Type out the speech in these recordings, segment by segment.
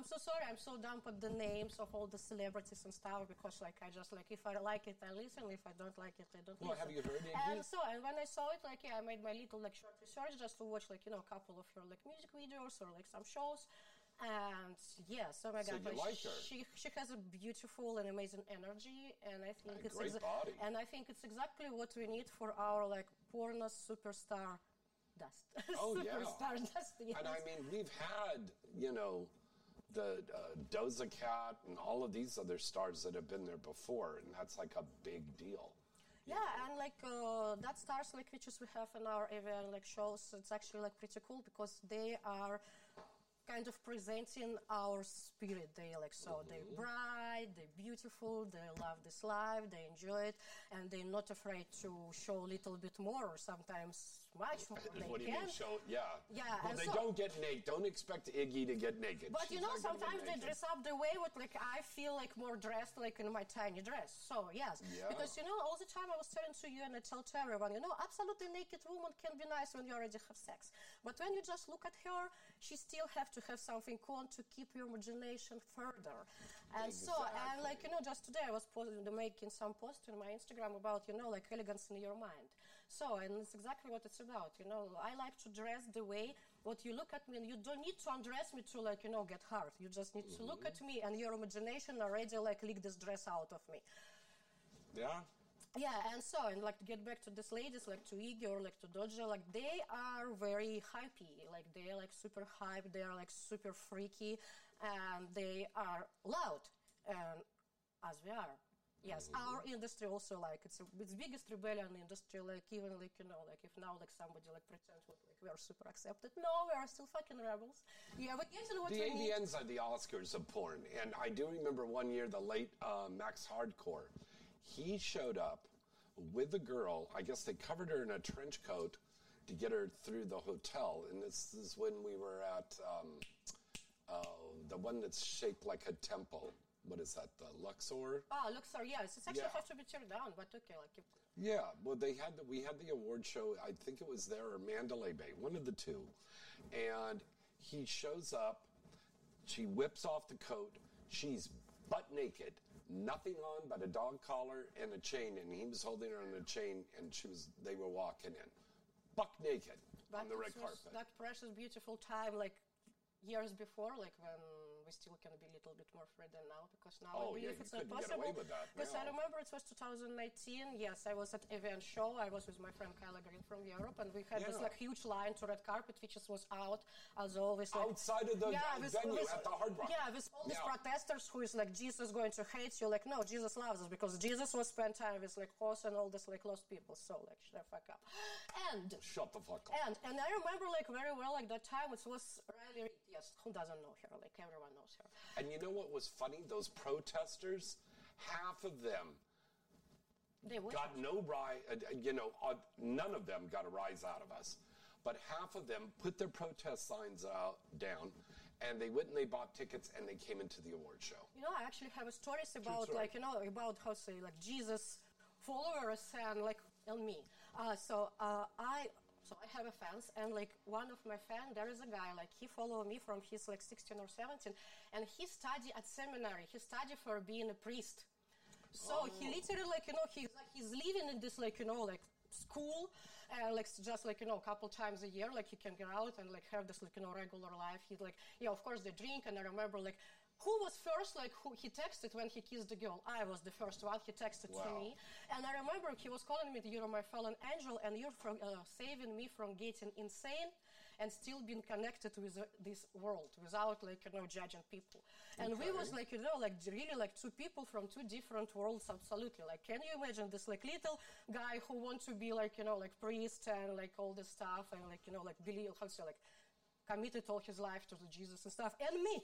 I'm so sorry. I'm so dumb with the names of all the celebrities and stuff because like I just like if I like it I listen. If I don't like it I don't Well, listen. have you heard it? And so and when I saw it, like yeah, I made my little like short research just to watch like you know a couple of her like music videos or like some shows. And yes, oh my So god, you like, she she has a beautiful and amazing energy, and I think And it's great body. and I think it's exactly what we need for our like porno superstar dust. Oh, yeah. superstar dust. Yes. And I mean, we've had, you know, the uh, Doja Cat and all of these other stars that have been there before, and that's like a big deal. Yeah, and like uh, that stars like which we have in our event like shows, it's actually like pretty cool because they are kind of presenting our spirit. They like so they're bright, they're beautiful, they love this life, they enjoy it, and they're not afraid to show a little bit more or sometimes much more. They what do you can. mean show? Yeah. Yeah, Well, and they so- don't get naked. Don't expect Iggy to get naked. But you know, not gonna get sometimes they dress up the way what like I feel like more dressed like in my tiny dress. So yes, Yeah. because you know all the time I was telling to you and I tell to everyone, you know, absolutely naked woman can be nice when you already have sex, but when you just look at her, she still have to have something on to keep your imagination further. And so and like you know, just today I was post- making some post on my Instagram about you know like elegance in your mind. So and it's exactly what it's about. You know, I like to dress the way what you look at me and you don't need to undress me to like you know get hard. You just need to look at mm-hmm. me and your imagination already like lick this dress out of me. Yeah. Yeah, and so and like to get back to these ladies, like to Iggy or like to Doja, like they are very hypey, like they are like super hype, they are like super freaky, and they are loud, and as we are. Yes, our industry also like it's a, it's biggest rebellion industry. Like even like you know like if now like somebody like pretends like we are super accepted, no, we are still fucking rebels. Yeah, but getting what The we need. AVNs are the Oscars of porn, and I do remember one year the late uh, Max Hardcore. He showed up with a girl. I guess they covered her in a trench coat to get her through the hotel, and this is when we were at um, uh, the one that's shaped like a temple. What is that? The Luxor. Ah, Luxor, yes, it's actually Yeah. to be turned down, but okay, like if, Yeah, well, they had the, we had the award show. I think it was there or Mandalay Bay, one of the two. And he shows up. She whips off the coat. She's butt naked, nothing on but a dog collar and a chain. And he was holding her on a chain, and she was. They were walking in, buck naked on the red carpet. That precious, beautiful time, like years before, like when we still can be a little bit more free than now, because now Oh, I believe yeah, it's not possible. Because I remember it was 2019. Yes, I was at event show. I was with my friend Kyla Green from Europe, and we had this like huge line to red carpet, which was out as always. Like, Outside of the with- venue with- at the Hard Rock. Yeah, with all these Yeah. protesters who is like Jesus going to hate you. Like no, Jesus loves us because Jesus was spent time with like horse and all this like lost people. So like shut the fuck up. And Shut the fuck up. and and I remember like very well like that time it was Reid. Yes, who doesn't know her? Like everyone knows her. And you know what was funny? Those protesters, half of them They got no rise, uh, uh, you know, uh, none of them got a rise out of us. But half of them put their protest signs out down, and they went and they bought tickets and they came into the award show. You know, I actually have stories about story. like you know about how say like Jesus followers and like and me. Uh, so uh, I so I have a fans and like one of my fan there is a guy like he follow me from he's like 16 or 17 and he study at seminary. He study for being a priest. So he oh. literally like you know he's like he's living in this like you know like school and like just like you know a couple times a year like he can get out and like have this like you know regular life he like yeah of course they drink and i remember like who was first like who he texted when he kissed the girl? I was the first one. He texted to me. And i remember he was calling me you're my fallen angel and you're from, uh, saving me from getting insane and still being connected with uh, this world without like you know judging people. And we was like you know like really like two people from two different worlds absolutely. Like can you imagine this like little guy who wants to be like you know like priest and like all this stuff and like you know like believe how to say like committed all his life to the jesus and stuff and me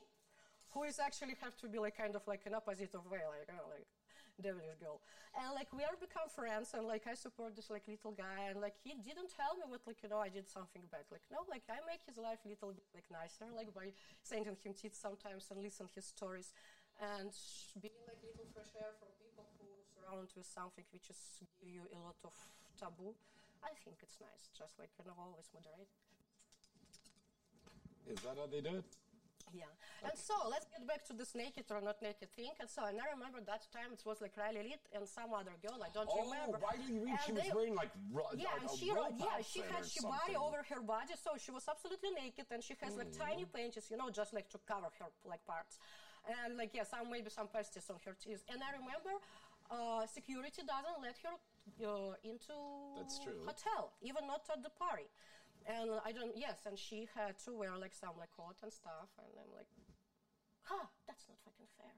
who is actually have to be like kind of like an opposite of way, like you know, like devilish girl. And like we are become friends, and like I support this like little guy, and like he didn't tell me what like you know I did something bad. Like no, like I make his life little bit like nicer, like by sending him teeth sometimes and listen his stories, and being like little fresh air from people who surround with something which is give you a lot of taboo. I think it's nice, just like you know always moderate. Is that how they do it? Yeah. And so let's get back to this naked or not naked thing. And so and I remember that time it was like Riley Lee and some other girl. I don't remember. Oh, remember. Riley Reid, And she was they- wearing like ro- yeah, a, and she yeah she had shibari over her body, so she was absolutely naked, and she has like tiny Mm. panties, you know, just like to cover her like parts, and like yeah, some maybe some pasties on her teeth. And I remember uh, security doesn't let her uh, into That's true. hotel, even not at the party. And I don't yes, and she had to wear like some like coat and stuff, and I'm like, huh, that's not fucking fair.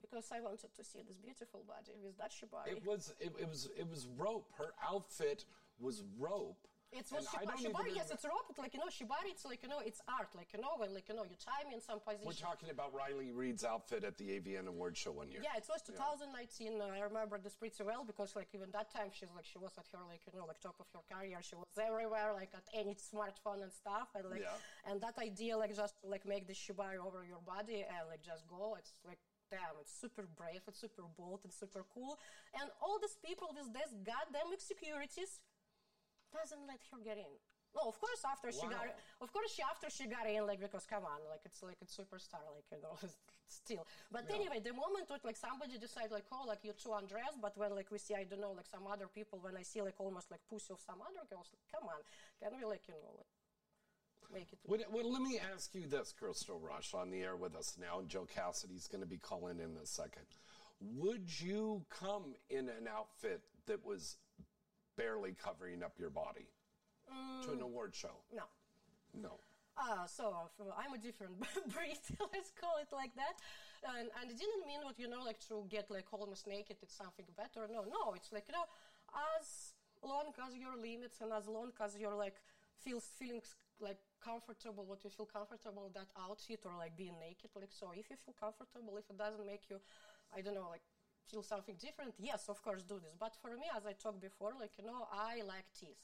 Because I wanted to see this beautiful body with that shibari. It was it, it was it was rope. Her outfit was rope. It's what I shibari, yes, it's rope, but like, you know, shibari, it's like, you know, it's art. Like, you know, when, like, you know, you tie me in some position. We're talking about Riley Reid's outfit at the AVN Award Show one year. Yeah, it was 2019. Uh, I remember this pretty well because, like, even that time, she's like, she was at her, like, you know, like, top of her career. She was everywhere, like, at any smartphone and stuff. And, like, Yeah. and that idea, like, just to, like, make the shibari over your body and, like, just go, it's like, damn, it's super brave, it's super bold, and super cool. And all these people with these goddamn insecurities doesn't let her get in. No, of course after she Wow. got, of course she after she got in, like because come on, like it's like a superstar, like you know, still. But anyway, the moment that like somebody decide like oh like you're too undressed, but when like we see I don't know like some other people when I see like almost like pussy of some other girls, like, come on, can we like you know like make it? Well, well, let me ask you this, Crystal Rush, on the air with us now. and Jill Cassidy's going to be calling in a second. Would you come in an outfit that was barely covering up your body to an award show? No. No. Uh, so I'm a different breed, let's call it like that. And, and it didn't mean what you know, like to get like almost naked. It's something better. No, no. It's like you know, as long as your limits and as long as you're like feels feeling like comfortable, what you feel comfortable that outfit or like being naked. Like so, if you feel comfortable, if it doesn't make you, I don't know, like feel something different, yes, of course, do this. But for me, as I talked before, like you know, I like tease.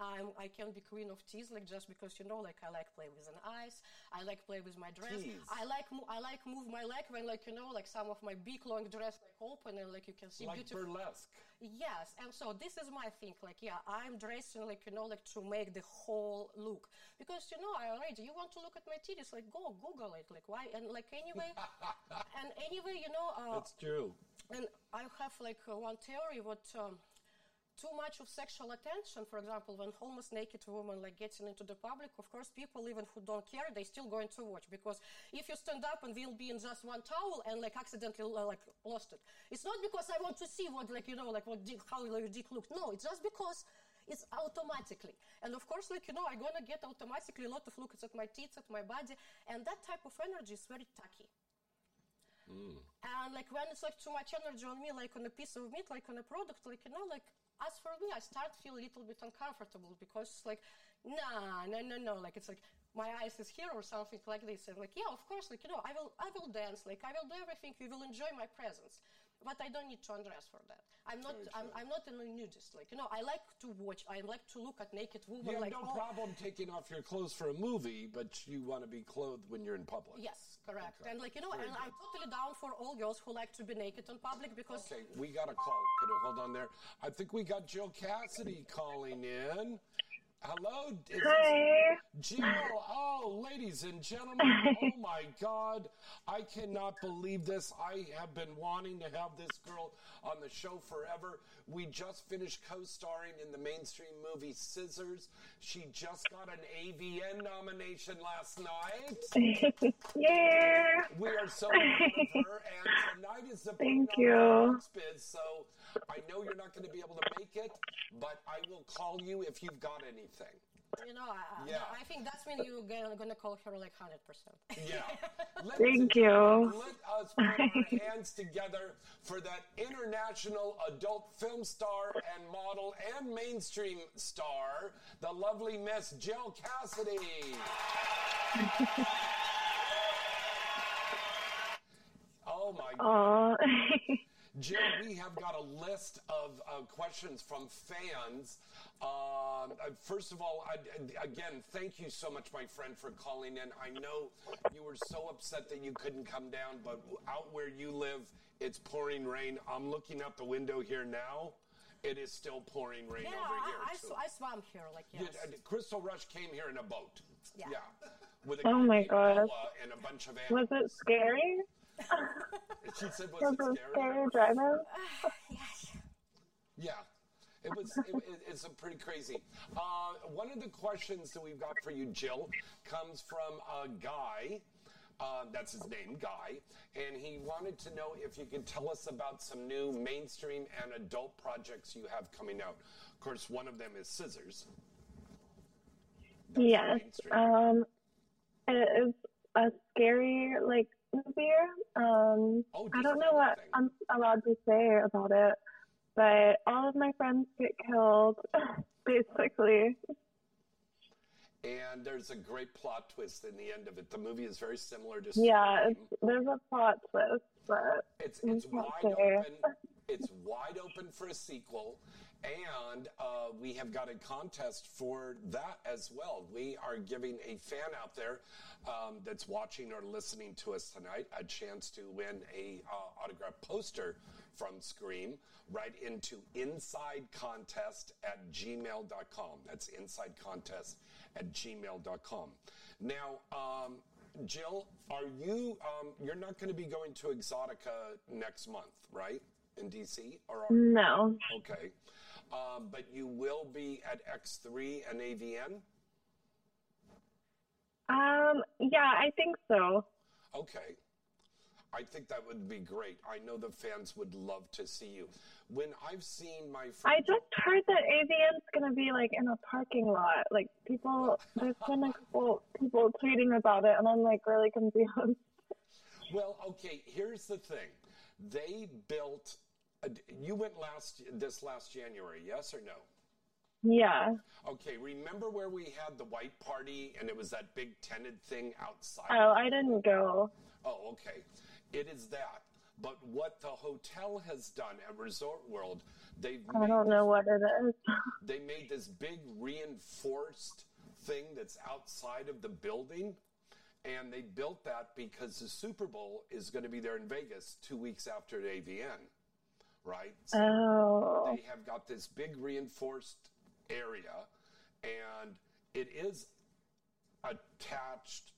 I'm, I can be queen of teas, like just because you know, like I like play with an ice, I like play with my dress, Tease. I like mo- I like move my leg when like you know, like some of my big long dress like open and like you can see Like beautiful. burlesque. Yes, and so this is my thing. Like, yeah, I'm dressing like you know, like to make the whole look because you know I already. You want to look at my titties? Like, go Google it. Like, why? And like anyway, and anyway, you know, uh, That's true. And I have like uh, one theory what um, too much of sexual attention, for example, when almost naked woman like getting into the public, of course, people even who don't care, they still going to watch because if you stand up and will be in just one towel and like accidentally uh, like lost it, it's not because I want to see what like you know like what dick, how your dick looked. No, it's just because it's automatically. And of course, like you know, I'm gonna get automatically a lot of looks at my teeth, at my body, and that type of energy is very tacky. Mm. And like when it's like too much energy on me, like on a piece of meat, like on a product, like you know, like as for me, I start feel a little bit uncomfortable because it's like, nah, no, no, no, like it's like my eyes is here or something like this, and like yeah, of course, like you know, I will, I will dance, like I will do everything. You will enjoy my presence, but I don't need to undress for that. I'm not, I'm, I'm not a nudist, like you know, I like to watch, I like to look at naked women, You have like no oh, problem taking off your clothes for a movie, but you want to be clothed when you're in public. Yes, correct. Okay. And like you know, Very and I'm totally down for all girls who like to be naked in public because Okay, we got a call. Could you hold on there? I think we got Jill Cassidy calling in. Hello. Hi. Jill. Oh, ladies and gentlemen. Oh my God. I cannot believe this. I have been wanting to have this girl on the show forever. We just finished co starring in the mainstream movie Scissors. She just got an AVN nomination last night. yeah. We are so proud of her, and tonight is the Thank you. Biz, so I know you're not going to be able to make it, but I will call you if you've got anything. You know, I, Yeah. I think that's when you're gonna, gonna call her like 100%. Yeah. Ladies Thank and you. Let us put our hands together for that international adult film star and model and mainstream star, the lovely Miss Jill Cassidy. oh my God. Aw. Jill, we have got a list of uh, questions from fans. Um, uh, first of all, I, again, thank you so much, my friend, for calling in. I know you were so upset that you couldn't come down, but out where you live, it's pouring rain. I'm looking out the window here now. It is still pouring rain Yeah, over here. I, I, too. sw- I swam here, like, yes. Yeah, Crystal Rush came here in a boat. Yeah. With a Oh my named gosh. And a bunch of Was it scary? She said, was Was it it scary? scary driving? Yeah. It was. It, it- it's a pretty crazy. Uh, one of the questions that we've got for you, Jill, comes from a guy. Uh, that's his name, Guy, and he wanted to know if you could tell us about some new mainstream and adult projects you have coming out. Of course, one of them is Scissors. That's Yes. Um, it is a scary like movie. Um, Oh, I don't know what. I'm allowed to say about it, but all of my friends get killed, basically. and there's a great plot twist in the end of it. The movie is very similar to. Yeah, Scream. it's, there's a plot twist, but It's it's wide okay. open. It's wide open for a sequel, and uh, we have got a contest for that as well. We are giving a fan out there um, that's watching or listening to us tonight a chance to win a uh, autograph poster from Scream right into Inside Contest at gmail.com. That's Inside Contest at gmail.com. Now, um, Jill, are you? Um, you're not going to be going to Exxxotica next month, right? In DC, or are no. okay? Um, but you will be at X3 and AVN. Um, yeah, I think so. Okay. I think that would be great. I know the fans would love to see you. When I've seen my I just heard that AVN's gonna be like in a parking lot. Like people, there's been a couple people tweeting about it, and I'm like really confused. well, okay. Here's the thing: they built. You went last this last January, yes or no? Yeah. Okay, remember where we had the white party and it was that big tented thing outside? Oh, I didn't go. Oh, okay. It is that. But what the hotel has done at Resort World, they've I don't know what it is. they made this big reinforced thing that's outside of the building. And they built that because the Super Bowl is going to be there in Vegas two weeks after the AVN, right? So Oh. they have got this big reinforced area, and it is attached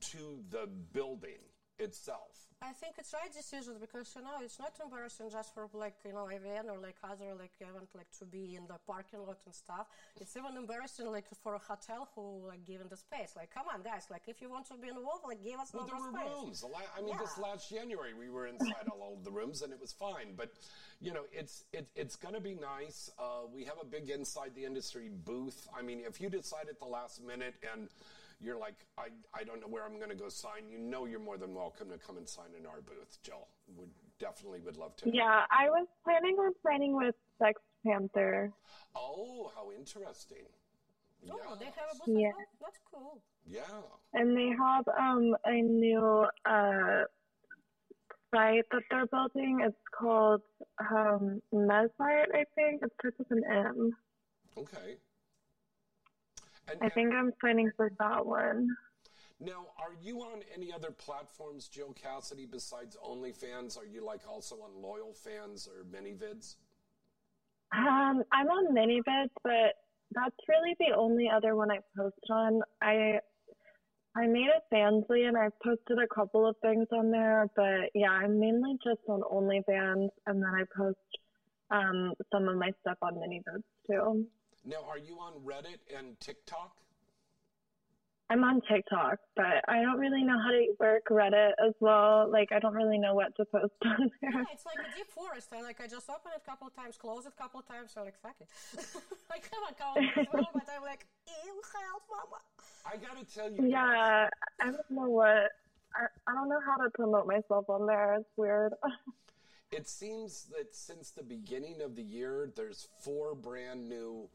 to the building itself. I think it's right decision because you know it's not embarrassing just for like you know AVN or like other like event like to be in the parking lot and stuff. It's even embarrassing like for a hotel who like given the space. Like come on guys, like if you want to be involved, like give us Well, there were space. rooms. I mean, this last January we were inside all of the rooms and it was fine. But you know, it's it, it's going to be nice. Uh, we have a big inside the industry booth. I mean, if you decide at the last minute and you're like, I, I don't know where I'm going to go sign. You know, you're more than welcome to come and sign in our booth, Jill. Would definitely would love to. Yeah, I was planning on signing with Sex Panther. Oh, how interesting. Oh, they have a booth Yeah. as? That's cool. Yeah. And they have um a new uh site that they're building. It's called um Mesite, I think. It starts with an M. Okay. And, I think I'm planning for that one. now, are you on any other platforms, Jill Cassidy, besides OnlyFans? Are you like also on Loyal Fans or ManyVids? Um, I'm on ManyVids, but that's really the only other one I post on. I I made a Fansly and I've posted a couple of things on there, but yeah, I'm mainly just on OnlyFans and then I post um, some of my stuff on ManyVids too. Now, are you on Reddit and TikTok? I'm on TikTok, but I don't really know how to work Reddit as well. Like, I don't really know what to post on there. Yeah, it's like a deep forest. I like I just open it a couple of times, close it a couple of times. I'm like, fuck it. I have a account as well, but I'm like, ew, help, mama. I gotta tell you. Yeah, I don't know what. I, I don't know how to promote myself on there. It's weird. It seems that since the beginning of the year, there's four brand new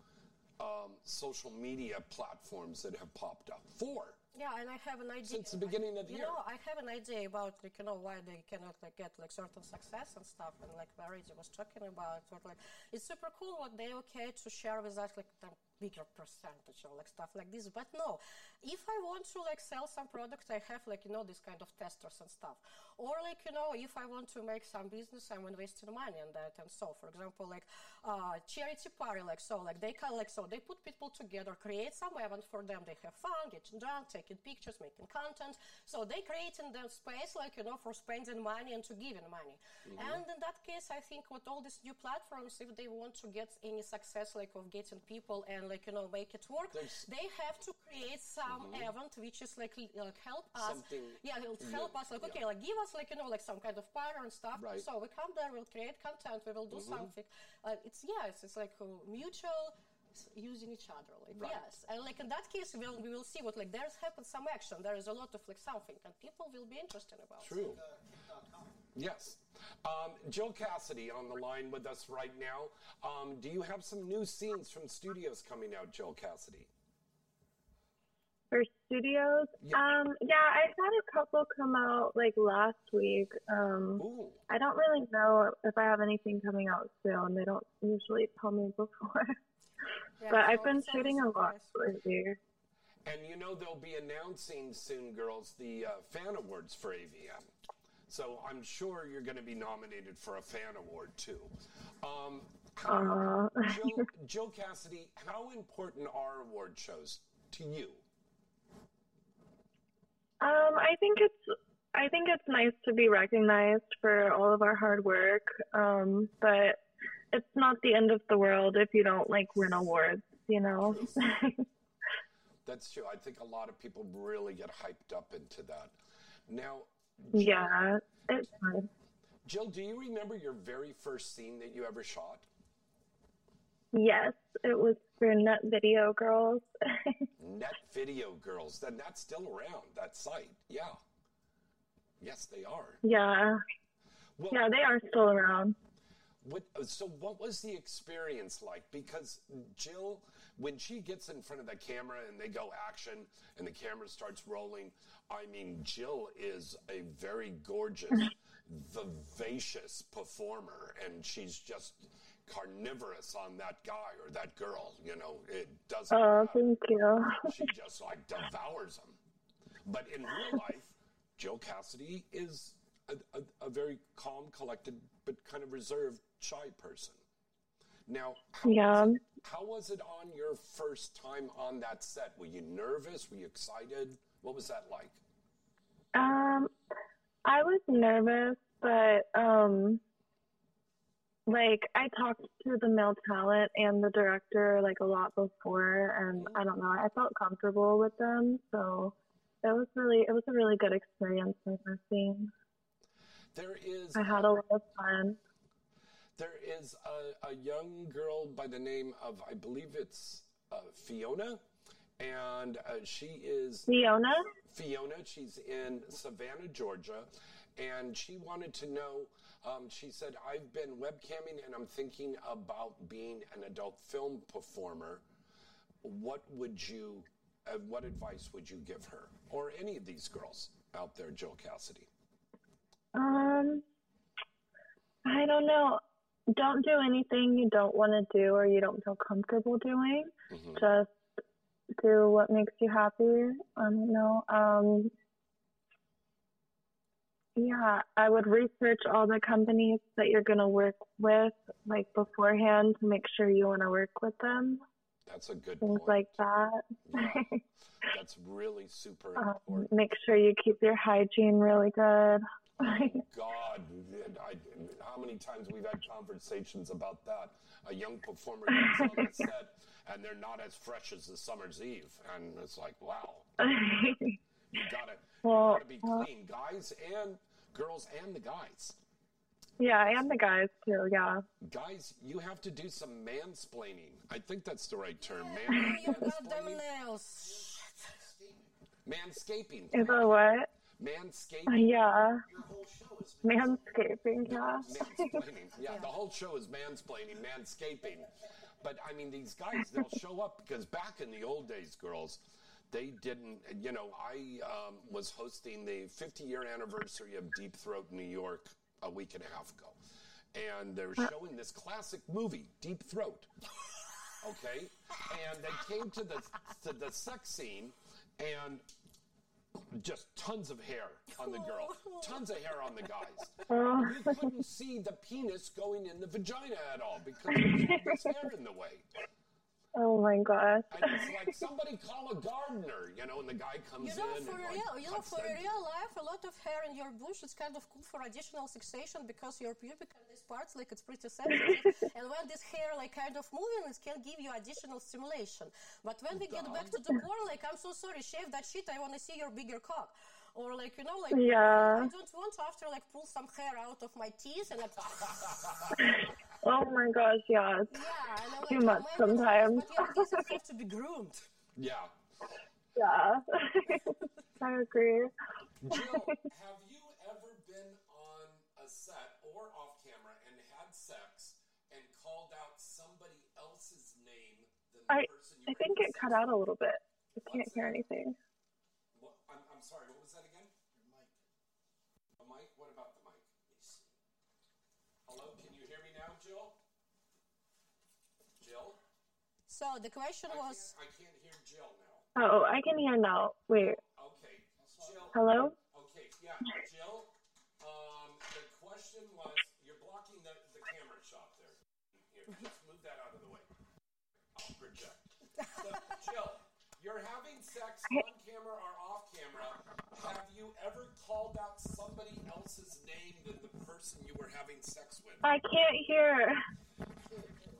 um, social media platforms that have popped up. Four. Yeah, and I have an idea. Since the beginning of the you year. You know, I have an idea about like you know why they cannot like get like certain success and stuff, and like Verity was talking about, of like it's super cool what they okay to share with us like the bigger percentage or like stuff like this. But no, if I want to like sell some product, I have like you know this kind of testers and stuff, or like you know if I want to make some business, I'm investing money in that. And so, for example, like uh, charity party, like so, like they call like so they put people together, create some event for them. They have fun, getting drunk, taking pictures, making content. So they creating their space like you know for spending money and to giving money. And in that case, I think with all these new platforms, if they want to get any success like of getting people and like you know make it work, There's- they have to create some event which is like, like help us. Something yeah, it'll help us. Like yeah. okay, like give us like you know like some kind of partner and stuff. Right. So we come there, we'll create content, we will do something. Uh, it's yes, it's like uh, mutual. Using each other, like Right. yes, and like in that case, we'll, we will see what like there's happened some action. There is a lot of like something, and people will be interested about. it. True. Yes. Um, Jill Cassidy on the line with us right now. Um, do you have some new scenes from studios coming out, Jill Cassidy? For studios, Yeah. um, yeah, I had a couple come out like last week. Um, Ooh. I don't really know if I have anything coming out soon. They don't usually tell me before. Yeah, but so I've been shooting a lot lately. And you know they'll be announcing soon, girls, the uh, fan awards for AVN. So I'm sure you're going to be nominated for a fan award too. Um, how-. Jill, Jill Cassidy, how important are award shows to you? Um, I think it's I think it's nice to be recognized for all of our hard work. Um, but it's not the end of the world if you don't like win awards, you know. That's true. I think a lot of people really get hyped up into that. Now, yeah, it's fine. Jill, do you remember your very first scene that you ever shot? Yes, it was for Net Video Girls. Net Video Girls. Then that's still around, that site. Yeah. Yes, they are. yeah, Well, yeah, they are still around. What, so, what was the experience like? Because Jill, when she gets in front of the camera and they go action and the camera starts rolling, I mean, Jill is a very gorgeous, vivacious performer, and she's just carnivorous on that guy or that girl. You know, it doesn't. Oh, matter. thank you. she just like devours them. But in real life, Jill Cassidy is a, a, a very calm, collected, but kind of reserved, shy person. Now, how, Yeah. was it, how was it on your first time on that set? Were you nervous? Were you excited? What was that like? Um, I was nervous, but um, like I talked to the male talent and the director like a lot before, and I don't know, I felt comfortable with them, so it was really it was a really good experience my first scene. There is I had a lot of fun. There is a, a young girl by the name of I believe it's uh, Fiona, and uh, she is Fiona, Fiona. She's in Savannah, Georgia, and she wanted to know. Um, she said, "I've been webcamming, and I'm thinking about being an adult film performer. What would you? Uh, what advice would you give her, or any of these girls out there, Jill Cassidy?" um, I don't know. Don't do anything you don't want to do or you don't feel comfortable doing. Mhm. just do what makes you happy. Um, you know, um, yeah, I would research all the companies that you're going to work with, like beforehand, to make sure you want to work with them. That's a good things point. like that. Yeah. That's really super um, important. make sure you keep your hygiene really good. God, I, how many times we've had conversations about that? A young performer gets on the set and they're not as fresh as the summer's eve, and it's like, wow, you gotta, Well, you gotta be uh, clean, guys and girls and the guys. yeah, and the guys too. Yeah. Guys, you have to do some mansplaining. I think that's the right term. Man, Your goddamn mansplaining? nails. Manscaping. Is it what? Manscaping. Yeah. Manscaping. Yeah. Mansplaining. Yeah, the whole show is mansplaining, manscaping. But I mean, these guys, they'll show up because back in the old days, girls, they didn't, you know, I um, was hosting the 50 year anniversary of Deep Throat New York a week and a half ago. And they're showing this classic movie, Deep Throat. Okay? And they came to the, to the sex scene and just tons of hair on the girl, tons of hair on the guys. Oh. You couldn't see the penis going in the vagina at all because there was all this hair in the way. Oh my gosh. And it's like somebody call a gardener, you know, and the guy comes You know, in for and real, like you know, for their- real life, a lot of hair in your bush is kind of cool for additional fixation because your pubic and these parts, like, it's pretty sensitive. and when this hair, like, kind of moving, it can give you additional stimulation. But when we get back to the porn, like, I'm so sorry, shave that shit. I want to see your bigger cock. Or like you know, like Yeah. I don't want to after like pull some hair out of my teeth and like Oh my gosh. Yeah. It's yeah, and I'm Too much man, sometimes. But yeah, have to be groomed. Yeah. Yeah. I agree. Jill, have you ever been on a set or off camera and had sex and called out somebody else's name than the I person you I think it cut out a little bit. I can't hear anything. What, I'm, I'm sorry, what was that again? Your mic. A mic? What about the mic? Hello, can you hear me now, Jill? Jill? So the question I was, can't, I can't hear Jill now. Oh, I can hear now. Wait. Okay, Jill. Hello? Okay, yeah, Jill. Um, the question was, you're blocking the, the camera shot there. Here, just move that out of the way. I'll project. So, Jill, you're having sex on camera or off camera. Have you ever called out somebody else's name than the person you were having sex with? I can't hear.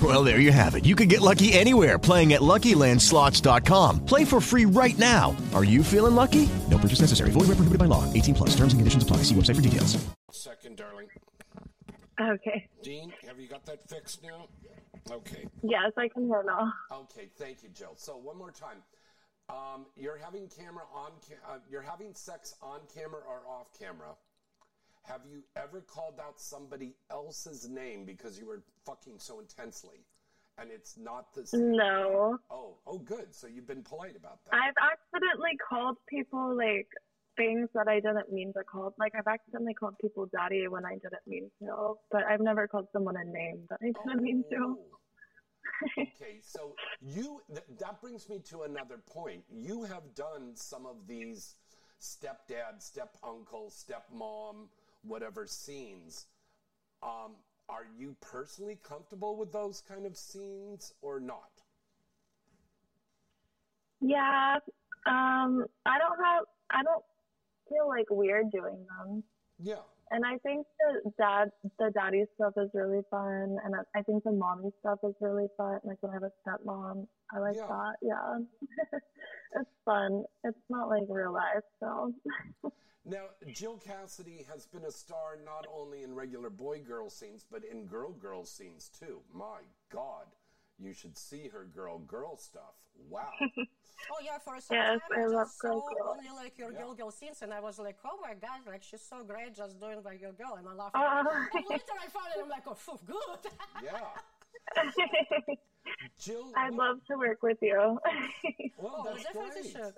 Well, there you have it. You can get lucky anywhere playing at LuckyLandSlots.com. Play for free right now. Are you feeling lucky? No purchase necessary. Void where prohibited by law. 18 plus. Terms and conditions apply. See website for details. Second, darling. Okay. Dean, have you got that fixed now? Okay. Yes, I can hear now. Okay, thank you, Jill. So one more time, um, you're having camera on, ca- uh, you're having sex on camera or off camera. Have you ever called out somebody else's name because you were fucking so intensely, and it's not the same? No. Oh, oh, good. So you've been polite about that. I've accidentally called people like things that I didn't mean to call. Like I've accidentally called people daddy when I didn't mean to, but I've never called someone a name that I didn't mean to. Oh. okay, so you th- that brings me to another point. You have done some of these stepdad, step uncle, stepmom, whatever scenes. Um, are you personally comfortable with those kind of scenes or not? Yeah. Um. I don't have. I don't feel like weird doing them. Yeah. And I think the dad, the daddy stuff is really fun, and I- I think the mommy stuff is really fun. Like when I have a stepmom, I like Yeah. that. Yeah, it's fun. It's not like real life, so. Now, Jill Cassidy has been a star not only in regular boy girl scenes, but in girl girl scenes too. My God, you should see her girl girl stuff. Wow. Oh yeah, for some Yes, time I I love just saw Girl Girl. only like your girl girl scenes, and I was like, oh my god, like she's so great just doing like your girl, and I laughed. Oh. and later I found it, I'm like, oh, phew, good. yeah. Jill, I'd what- love to work with you. well, oh, that's definitely great. should.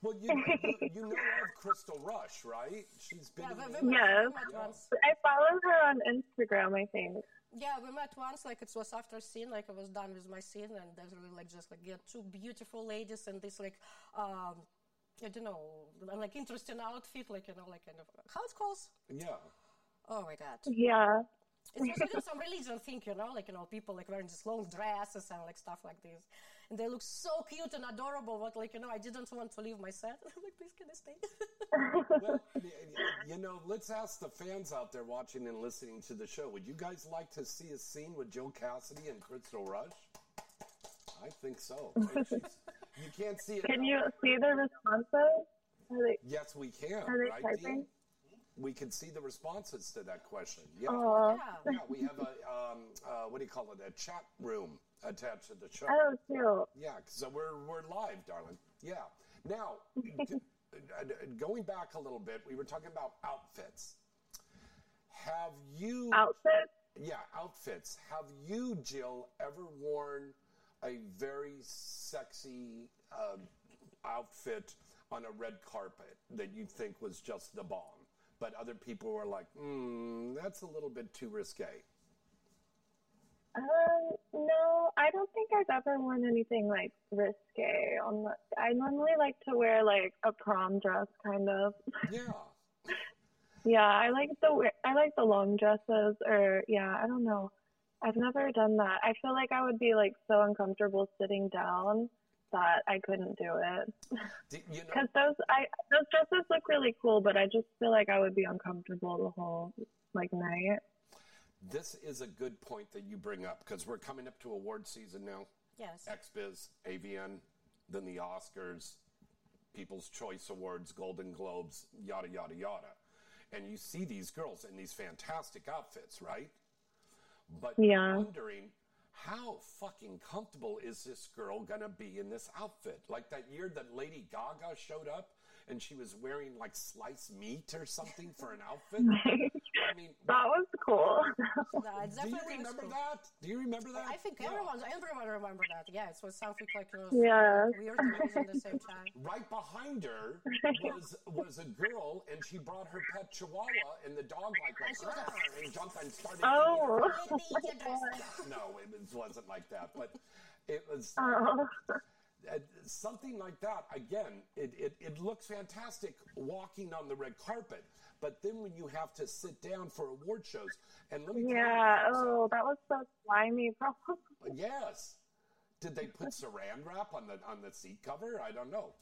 Well, you, you, you know of Crystal Rush, right? She's been Yeah, in we- the- we met- Yes. we met once. I follow her on Instagram. I think. Yeah, we met once. Like it was after scene, like I was done with my scene, and there's really like just like get two beautiful ladies and this like um, I don't know, like interesting outfit, like you know, like kind of how it calls. Yeah. Oh my god. Yeah. It was even some religion thing, you know, like you know, people like wearing these long dresses and like stuff like this, and they look so cute and adorable. But like you know, I didn't want to leave my set. I'm like, please, can I stay? Well, y- y- you know, let's ask the fans out there watching and listening to the show. Would you guys like to see a scene with Jill Cassidy and Crystal Rush? I think so. You can't see it. Can now. you see the responses? They? Yes, we can. Are they right, typing? Dean? We can see the responses to that question. Yeah. Yeah. Yeah, we have a um, uh, what do you call it? A chat room attached to the show. Oh, cute. Yeah, so we're we're live, darling. Yeah. Now, d- going back a little bit, we were talking about outfits. Have you outfits? Yeah, outfits. Have you, Jill, ever worn a very sexy uh, outfit on a red carpet that you think was just the bomb, but other people were like, "Hmm, that's a little bit too risque." Um, no, I don't think I've ever worn anything like risque. On the, I normally like to wear like a prom dress, kind of. Yeah. Yeah, I like the I like the long dresses, or yeah, I don't know. I've never done that. I feel like I would be like so uncomfortable sitting down that I couldn't do it. D- You know, Because those I those dresses look really cool, but I just feel like I would be uncomfortable the whole like night. This is a good point that you bring up because we're coming up to award season now. yes. XBiz, AVN, then the Oscars, People's Choice Awards, Golden Globes, yada, yada, yada. And you see these girls in these fantastic outfits, right? But Yeah. you're wondering, how fucking comfortable is this girl gonna be in this outfit? Like that year that Lady Gaga showed up and she was wearing like sliced meat or something for an outfit. I mean, That was cool. No, it's do you remember cool. that? Do you remember that? I think Yeah. everyone, everyone remember that. Yeah, it was something like you Yeah. weird and amazing at the same time. Right behind her was was a girl, and she brought her pet Chihuahua, and the dog like went she like, and jumped and started. Oh. Maybe you no, it was, wasn't like that, but it was Oh. Uh, something like that. Again, it, it it looks fantastic walking on the red carpet, but then when you have to sit down for award shows, and let me Yeah. Oh, that was so slimy. Yes. Did they put saran wrap on the on the seat cover? I don't know.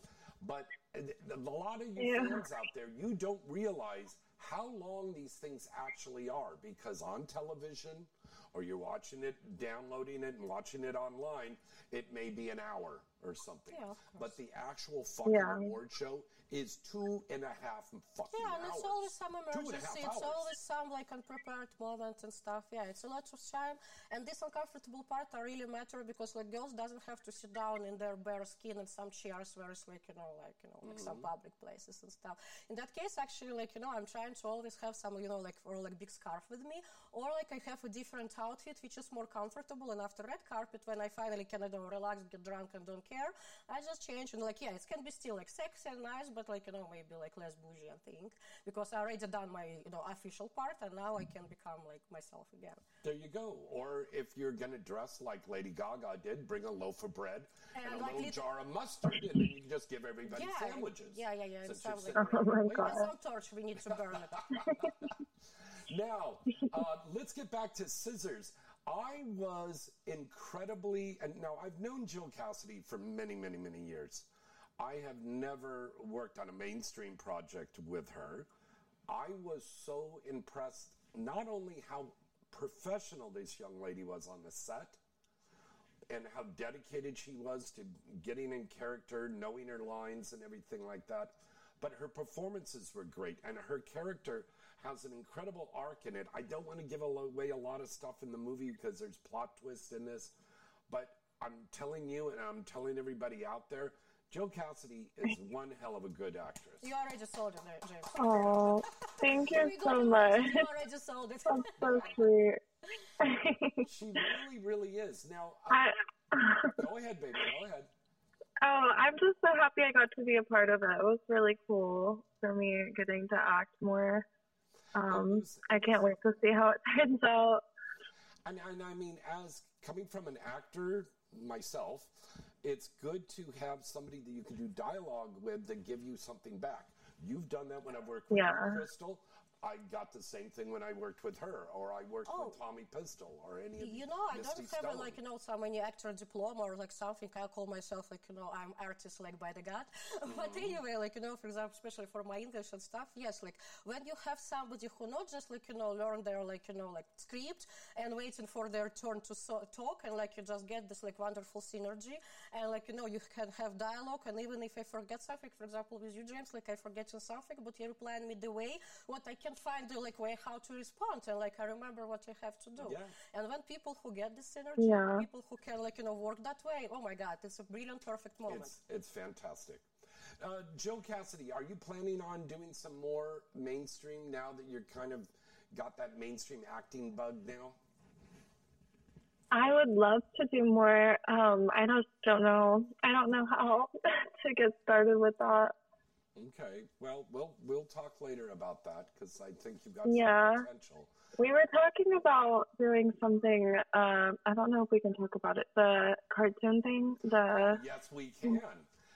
But uh, a lot of you Yeah. fans out there, you don't realize how long these things actually are because on television or you're watching it, downloading it, and watching it online, it may be an hour or something. Yeah, but the actual fucking Yeah. award show is two and a half fucking Yeah, and hours. it's always some Two and a emergency. It's hours. always some like unprepared moment and stuff. Yeah, it's a lot of time. And this uncomfortable part are really matter because like girls doesn't have to sit down in their bare skin in some chairs, whereas like you know, like you know, like some mm-hmm. public places and stuff. In that case, actually, like you know, I'm trying to always have some you know like or like big scarf with me, or like I have a different outfit which is more comfortable. And after red carpet, when I finally can I don't relax, get drunk, and don't care, I just change and like yeah, it can be still like sexy and nice, but like you know maybe like less bougie and think because I already done my you know official part and now I can become like myself again. There you go. Or if you're going to dress like Lady Gaga did, bring a loaf of bread and, And a like little little- jar of mustard, and then you can just give everybody Yeah, sandwiches. yeah, yeah, yeah, since it you're sounds sitting like- Oh around my waiting. God. And some torch we need to burn it. Now, uh, let's get back to scissors. I was incredibly, and now I've known Jill Cassidy for many, many, many years. I have never worked on a mainstream project with her, I was so impressed not only how professional this young lady was on the set and how dedicated she was to getting in character, knowing her lines and everything like that, but her performances were great and her character has an incredible arc in it. I don't want to give away a lot of stuff in the movie because there's plot twists in this, but I'm telling you and I'm telling everybody out there, Jill Cassidy is one hell of a good actress. You already sold it, James. Oh, thank you so much. You already sold it. That's so sweet. She really, really is. Now, um, I, go ahead, baby. Go ahead. oh, I'm just so happy I got to be a part of it. It was really cool for me getting to act more. Um, I can't wait to see how it turns out. And, and I mean, as coming from an actor myself, it's good to have somebody that you can do dialogue with that give you something back. You've done that when I've worked with Yeah. you, Crystal. I got the same thing when I worked with her, or I worked Oh. with Tommy Pistol, or any of You know, I Misty don't have a, like you know some any actor diploma or like something. I call myself like you know I'm artist like by the God. but Mm-hmm. anyway, like you know, for example, especially for my English and stuff, yes, like when you have somebody who not just like you know learn their like you know like script and waiting for their turn to so- talk and like you just get this like wonderful synergy and like you know you can have dialogue and even if I forget something, for example, with you James, like I forgetting something, but you're replying me the way what I can find the like way how to respond and like I remember what you have to do. Yeah. And when people who get this synergy, Yeah. people who can like you know work that way, oh my God, it's a brilliant, perfect moment. It's it's fantastic. Uh, Jill Cassidy, are you planning on doing some more mainstream now that you're kind of got that mainstream acting bug now? I would love to do more. Um, I just don't know. I don't know how to get started with that. Okay, well, we'll we'll talk later about that because I think you've got Yeah. some potential. We were talking about doing something. Um, I don't know if we can talk about it. The cartoon thing. The Yes, we can.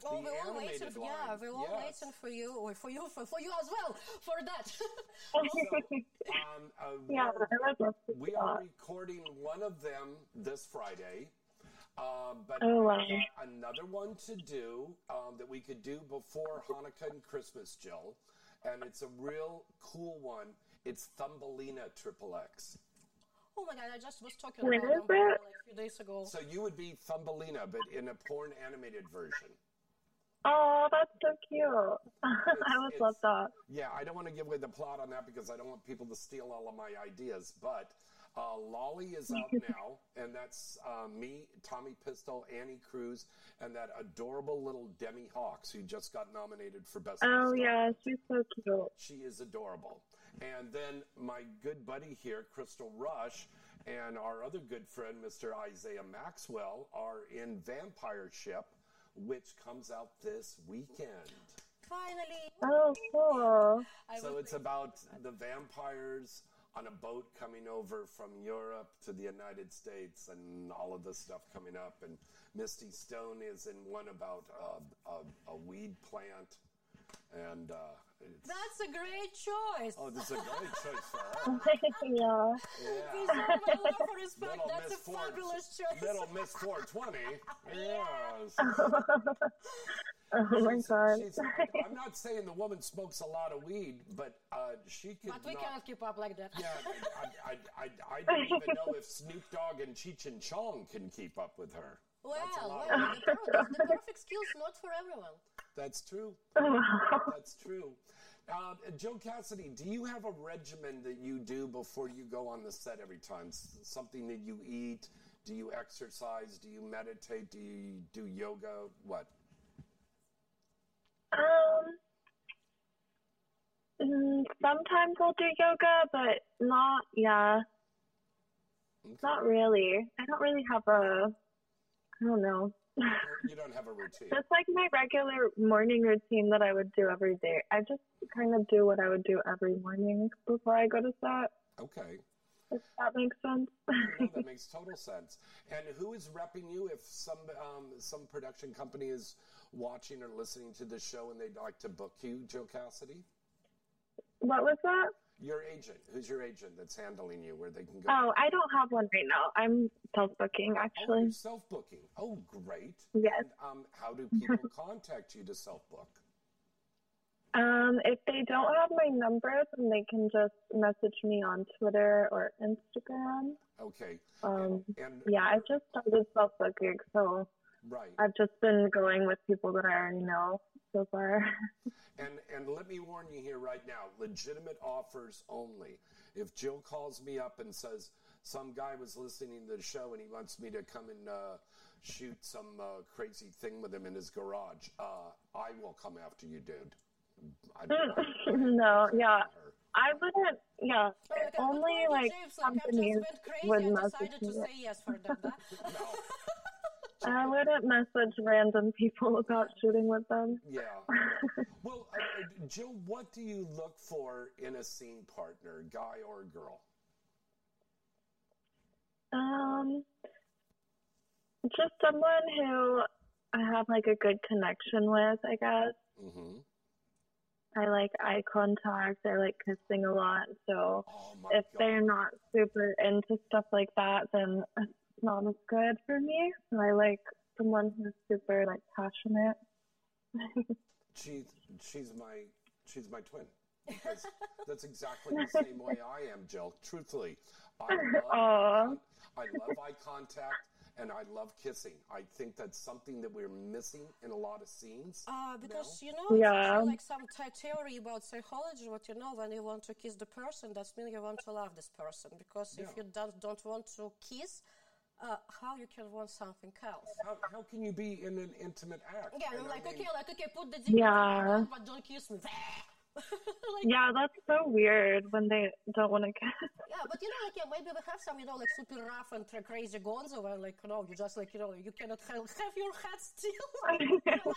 Oh, we're all waiting. animated For, yeah, we're all yes. waiting for you, or for you, for, for you as well, for that. Um, uh, yeah, we're- I love to we are recording one of them this Friday. Um, but Oh, wow. we've another one to do um, that we could do before Hanukkah and Christmas, Jill. And it's a real cool one. It's Thumbelina Triple X. oh my God, I just was talking When about is them like it? a few days ago. So you would be Thumbelina, but in a porn animated version. Oh, that's so cute. I would love that. Yeah, I don't want to give away the plot on that because I don't want people to steal all of my ideas. But uh, Lolly is out now, and that's uh, me, Tommy Pistol, Annie Cruz, and that adorable little Demi Hawks who just got nominated for Best. Oh Star. yeah, she's so cute. She is adorable. And then my good buddy here, Crystal Rush, and our other good friend, Mr. Isaiah Maxwell, are in Vampire Ship, which comes out this weekend. Finally. Oh, cool. So it's about the vampires on a boat coming over from Europe to the United States and all of this stuff coming up. And Misty Stone is in one about uh, a, a weed plant. And uh, it's, That's a great choice. oh, this is a great choice for her. yeah. Please, my love for respect. That's Miss a Four- fabulous choice. Little Miss 420. Yes. Oh my god. I'm not saying the woman smokes a lot of weed, but uh, she could But we not- cannot keep up like that. Yeah, I, I, I, I don't even know if Snoop Dogg and Cheech and Chong can keep up with her. Well, That's a lot well, the, per- the perfect skills not for everyone. That's true. That's true. Uh, Jill Cassidy, do you have a regimen that you do before you go on the set every time? Something that you eat? Do you exercise? Do you meditate? Do you do yoga? What? Um, mm, sometimes I'll do yoga, but not, yeah, not really. I don't really have a, I don't know. You don't have a routine. Just like my regular morning routine that I would do every day. I just kind of do what I would do every morning before I go to set. Okay. If that makes sense. No, that makes total sense. And who is repping you if some um, some production company is watching or listening to this show and they'd like to book you, Jill Cassidy? what was that? Your agent. Who's your agent that's handling you where they can go? Oh, I don't have one right now. I'm self booking Oh, actually. you're self booking. Oh, great. Yes. And, um, how do people contact you to self book? Um, if they don't have my number, then they can just message me on Twitter or Instagram. Okay. Um, And yeah, I just started self booking, so right. I've just been going with people that I already know so far. And and let me warn you here right now, legitimate offers only. If Jill calls me up and says some guy was listening to the show and he wants me to come and uh, shoot some uh, crazy thing with him in his garage, uh, I will come after you, dude. I, I- no, yeah. I wouldn't, yeah, okay, but only like James, like, I just companies went crazy would message me. say yes for them. да? I wouldn't message random people about shooting with them. Yeah. well, uh, uh, Jill, what do you look for in a scene partner, guy or girl? Um, just someone who I have like a good connection with, I guess. Mm-hmm. I like eye contact. I like kissing a lot. So Oh if they're not super into stuff like that, then not as good for me. So I like someone who's super like passionate. She's she's my she's my twin. Because that's exactly the same way I am, Jill. Truthfully, I love, I love eye contact and I love kissing. I think that's something that we're missing in a lot of scenes. Uh, because you know, Yeah. it's like some t- theory about psychology. What you know, when you want to kiss the person, that means you want to love this person. Because if you don't don't want to kiss, uh, how you can want something else? How, how can you be in an intimate act? Yeah, And I'm I like, mean- okay, like, okay, put the dick Yeah. my mouth, but don't kiss me. like, Yeah, that's so weird when they don't want to kiss. Yeah, but you know, like, yeah, maybe we have some, you know, like super rough and crazy gonzo where, like, you know, you just, like, you know, you cannot have, have your head still.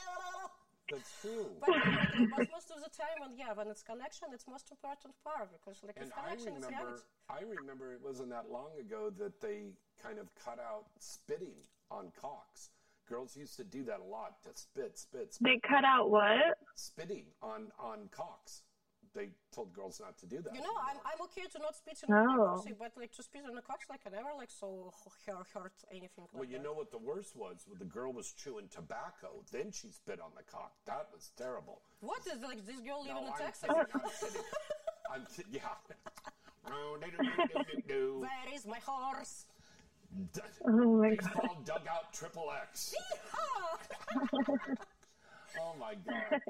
That's true. but, but most of the time, and yeah, when it's connection, it's most important part because, like, And if I connection is remember, reality. I remember it wasn't that long ago that they kind of cut out spitting on cocks. Girls used to do that a lot, to spit, spit, spit. They cut out what? spitting on on cocks. They told girls not to do that. You know, I'm, I'm okay to not spit in a Oh. pussy, but like to spit in a cocks, like I never like so h- hurt anything. Well, like you that. know what the worst was? When the girl was chewing tobacco, then she spit on the cock. That was terrible. What is like this girl living No, in I'm Texas? I'm kidding. I'm ki- yeah. Do, do, do, do, do. Where is my horse? Oh my Baseball dugout triple X. Oh my God.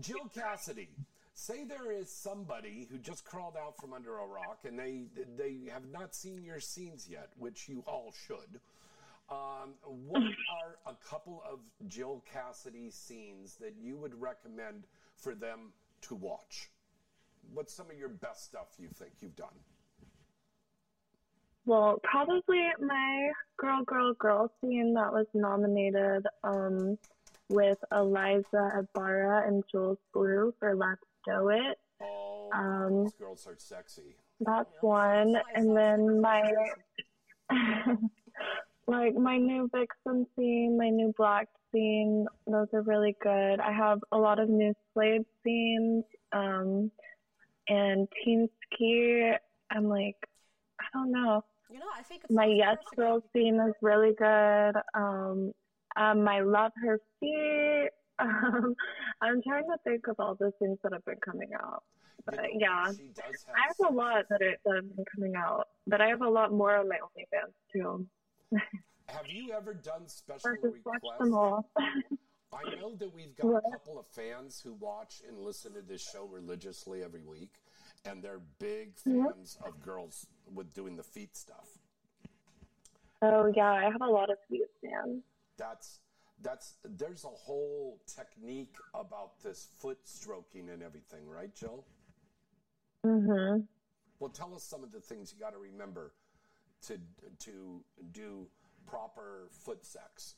Jill Cassidy, say there is somebody who just crawled out from under a rock and they they have not seen your scenes yet, which you all should. Um, what are a couple of Jill Cassidy scenes that you would recommend for them to watch? What's some of your best stuff you think you've done? Well, probably my girl, girl, girl scene that was nominated um, with Eliza Ibarra and Jewelz Blu for Let's Do It. Oh, Um, these girls are sexy. That's one. And then my, like my new Vixen scene, my new Black scene, those are really good. I have a lot of new Slayed scenes. Um, and Team Skeet, I'm like, don't know. You know, I think it's My Yes. Girl scene is really good. Um, um, my Love Her Feet. Um, I'm trying to think of all the things that have been coming out. But You know, yeah, she does have I have a lot that, are, that have been coming out. But I have a lot more on my OnlyFans too. Have you ever done special Or just watch requests? I know that we've got What? a couple of fans who watch and listen to this show religiously every week, and they're big fans of girls with doing the feet stuff. Oh yeah, I have a lot of feet fans. That's that's there's a whole technique about this foot stroking and everything, right, Jill? Mm Mhm. Well, tell us some of the things you got to remember to to do proper foot sex.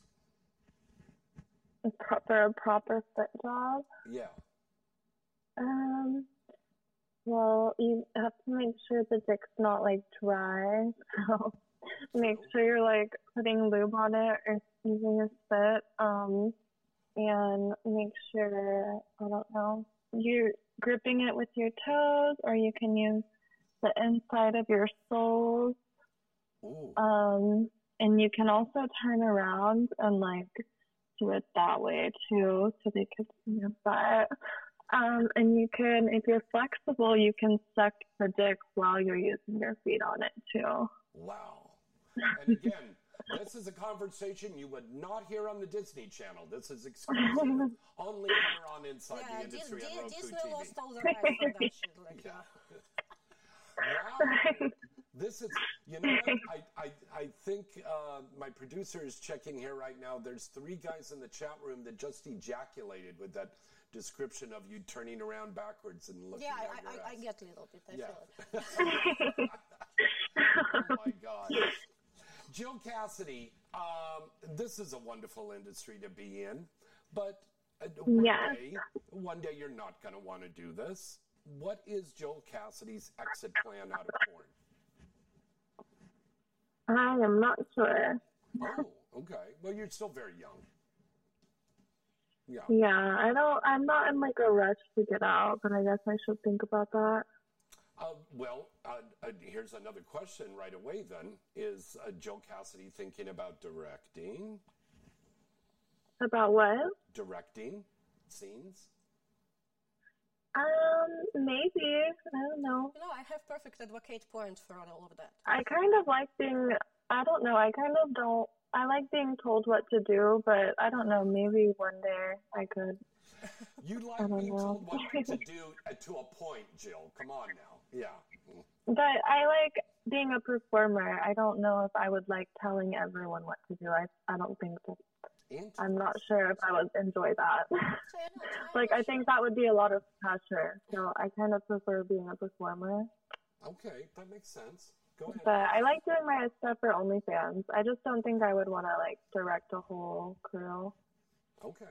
Proper a proper foot job. Yeah. Um. Well, you have to make sure the dick's not like dry. So make sure you're like putting lube on it or using a spit. Um, and make sure I don't know you're gripping it with your toes, or you can use the inside of your soles. Ooh. Um, and you can also turn around and like do it that way too, so they could see your butt. Um, and you can, if you're flexible, you can suck the dick while you're using your feet on it too. Wow. And again, this is a conversation you would not hear on the Disney Channel. This is exclusive only here on Inside Yeah, the Industry Dis- on Di- Roku Disney TV. lost all the rights for that shit. Like, yeah. Wow. This is, you know what? I, I, I think uh, my producer is checking here right now. There's three guys in the chat room that just ejaculated with that description of you turning around backwards and looking Yeah, at I, your I, I get a little bit. I Yeah. feel it. oh my God. Jill Cassidy, um, this is a wonderful industry to be in, but uh, one, Yes. day, one day you're not going to want to do this. What is Jill Cassidy's exit plan out of porn? I am not sure. Oh, okay. Well, you're still very young. Yeah. Yeah, I don't. I'm not in like a rush to get out, but I guess I should think about that. Uh, well, uh, uh, here's another question right away then. Is uh, Jill Cassidy thinking about directing? About what? Directing scenes? Um, maybe. I don't know. You know, I have perfect advocate point for all of that. I kind of like being. I don't know. I kind of don't. I like being told what to do, but I don't know. Maybe one day I could. You like being know. told what to do to a point, Jill. Come on now. Yeah. But I like being a performer. I don't know if I would like telling everyone what to do. I I don't think that. I'm not sure if I would enjoy that. like I think that would be a lot of pressure. So I kind of prefer being a performer. Okay, that makes sense. But I like doing my stuff for OnlyFans. I just don't think I would want to like direct a whole crew. Okay.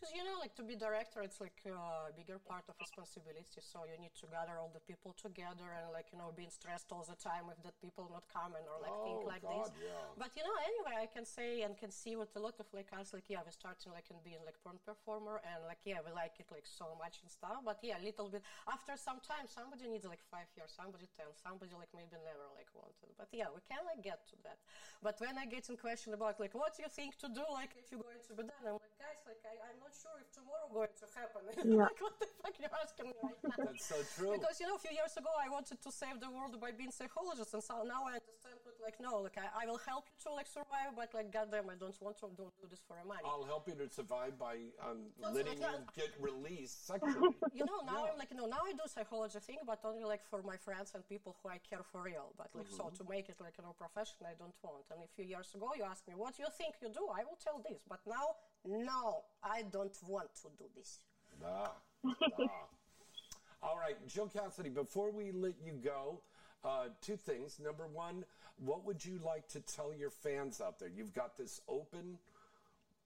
Because you know, like to be director, it's like a bigger part of responsibility. So you need to gather all the people together and like you know being stressed all the time if that people not coming or like think Oh, like God, this. yeah. But you know, anyway, I can say and can see with a lot of like us, like yeah, we're starting like in being like porn performer and like yeah, we like it like so much and stuff. But yeah, a little bit after some time, somebody needs like five years, somebody ten, somebody like maybe never like wanted. But yeah, we can like get to that. But when I get in question about like what you think to do, like if you're going to be done, I'm like guys, like I, I'm not sure if tomorrow going to happen. Yeah. like what the fuck you're asking me right now? That's so true. Because you know, a few years ago, I wanted to save the world by being psychologist, and so now I understand. Like, no, like I, I will help you to like survive, but like, goddamn, I don't want to don't do this for money. I'll help you to survive by um, letting you like get released sexually. you know, now I'm like, you know, now I do psychology thing, but only like for my friends and people who I care for real. But like, so Mhm. to make it like, you know, profession, I don't want. And a few years ago, you asked me, what do you think you do? I will tell this. But now, no, I don't want to do this. Ah, ah. All right, Jill Cassidy, before we let you go, uh, two things. Number one, what would you like to tell your fans out there? You've got this open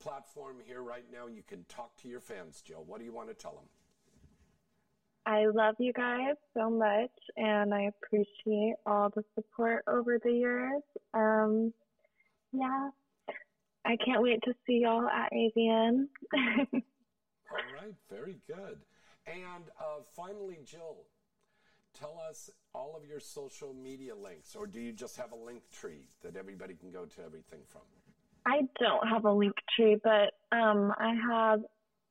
platform here right now. You can talk to your fans, Jill. What do you want to tell them? I love you guys so much, and I appreciate all the support over the years. Um, yeah, I can't wait to see y'all at AVN. All right, very good. And uh, finally, Jill, tell us all of your social media links, or do you just have a link tree that everybody can go to everything from? I don't have a link tree, but um, I have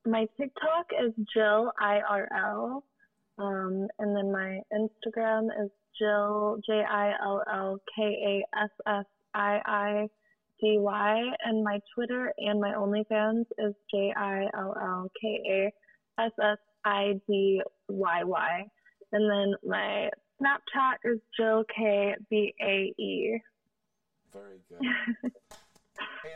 my TikTok is Jill IRL, um, and then my Instagram is Jill J I L L K A S S I I D Y, and my Twitter and my OnlyFans is J I L L K A S S I D Y Y, and then my Snapchat is Jill K B A E. Very good.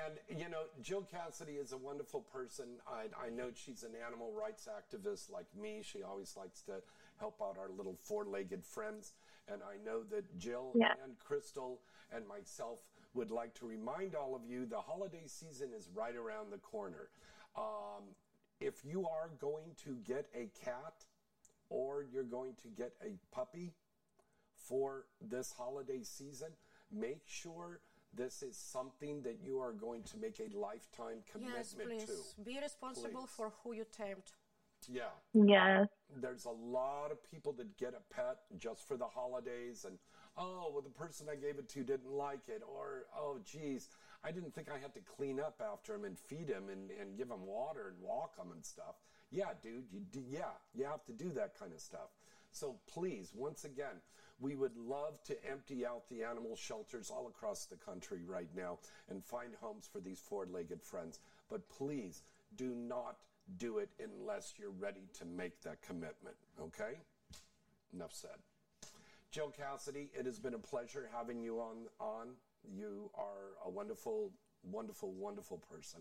and, you know, Jill Cassidy is a wonderful person. I, I know she's an animal rights activist like me. She always likes to help out our little four legged friends. And I know that Jill Yeah. and Crystal and myself would like to remind all of you the holiday season is right around the corner. Um, if you are going to get a cat or you're going to get a puppy, for this holiday season, make sure this is something that you are going to make a lifetime commitment Yes, please. to. Be responsible Please. for who you tempt. Yeah. Yes. There's a lot of people that get a pet just for the holidays and oh, well the person I gave it to didn't like it or oh geez, I didn't think I had to clean up after him and feed him and, and give him water and walk him and stuff. Yeah, dude, you do, yeah, you have to do that kind of stuff. So please, once again, we would love to empty out the animal shelters all across the country right now and find homes for these four-legged friends. But please do not do it unless you're ready to make that commitment, okay? Enough said. Jill Cassidy, it has been a pleasure having you on on. You are a wonderful, wonderful, wonderful person.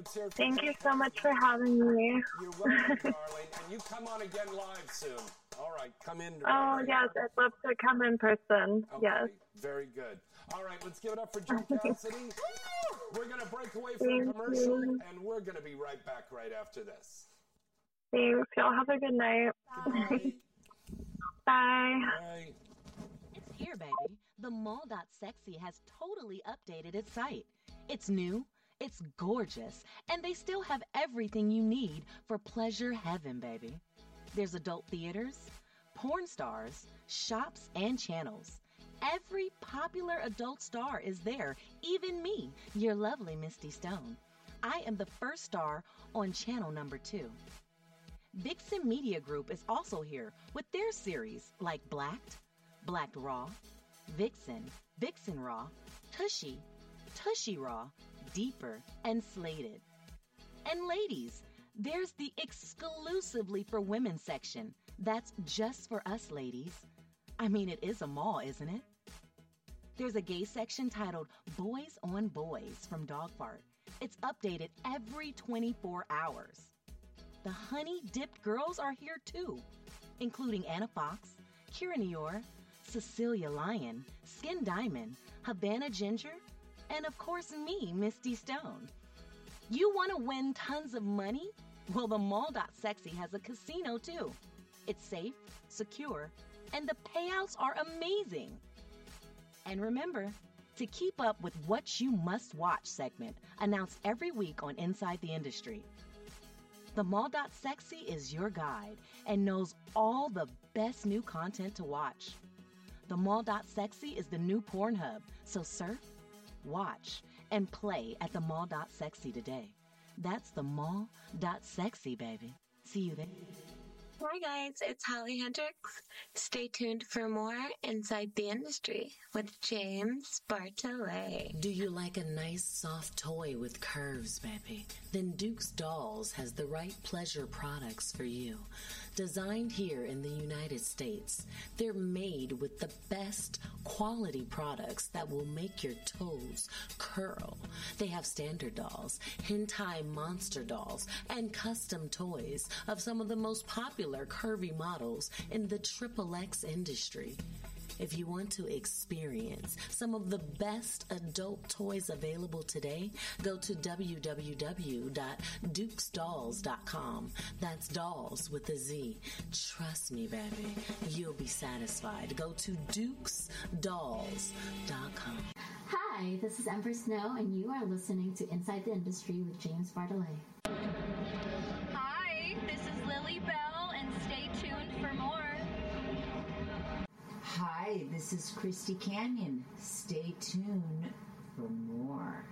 All right, let's hear it for Thank you so much for having me. You're welcome, darling. And you come on again live soon. All right, come in. Oh, right yes, now. I'd love to come in person. Okay, Yes. Very good. All right, let's give it up for Jill Cassidy. we're going to break away from Thank the commercial, you. and we're going to be right back right after this. Thanks. Y'all have a good night. Bye. Bye. It's here, baby. The mall.sexy has totally updated its site. It's new, it's gorgeous, and they still have everything you need for pleasure heaven, baby. There's adult theaters, porn stars, shops, and channels. Every popular adult star is there, even me, your lovely Misty Stone. I am the first star on channel number two. Vixen Media Group is also here with their series like Blacked, Blacked Raw, Vixen, Vixen Raw, Tushy, Tushy Raw, Deeper, and Slayed. And ladies, there's the exclusively for women section. That's just for us ladies. I mean, it is a mall, isn't it? There's a gay section titled Boys on Boys from Dog Fart. It's updated every 24 hours. The honey dipped girls are here too, including Anna Fox, Kira Noir, Cecilia Lion, Skin Diamond, Havana Ginger, and of course me, Misty Stone. You want to win tons of money? Well, the mall.sexy has a casino too. It's safe, secure, and the payouts are amazing. And remember, to keep up with what you must watch segment announced every week on Inside the Industry. The Mall.sexy is your guide and knows all the best new content to watch. The Mall.sexy is the new Pornhub, so surf, watch, and play at the Mall.sexy today. That's the Mall.sexy, baby. See you there. Hi guys, it's Holly Hendricks. Stay tuned for more Inside the Industry with James Bartholet. Do you like a nice soft toy with curves, baby? Then Duke's Dolls has the right pleasure products for you. Designed here in the United States, they're made with the best quality products that will make your toes curl. They have standard dolls, hentai monster dolls, and custom toys of some of the most popular curvy models in the XXX industry. If you want to experience some of the best adult toys available today, go to www.dukesdolls.com. That's dolls with a Z. Trust me, baby, you'll be satisfied. Go to dukesdolls.com. Hi, this is Ember Snow, and you are listening to Inside the Industry with James Bartholet. Hi, this is Lily Bell, and stay tuned for more. Hi, this is Christy Canyon. Stay tuned for more.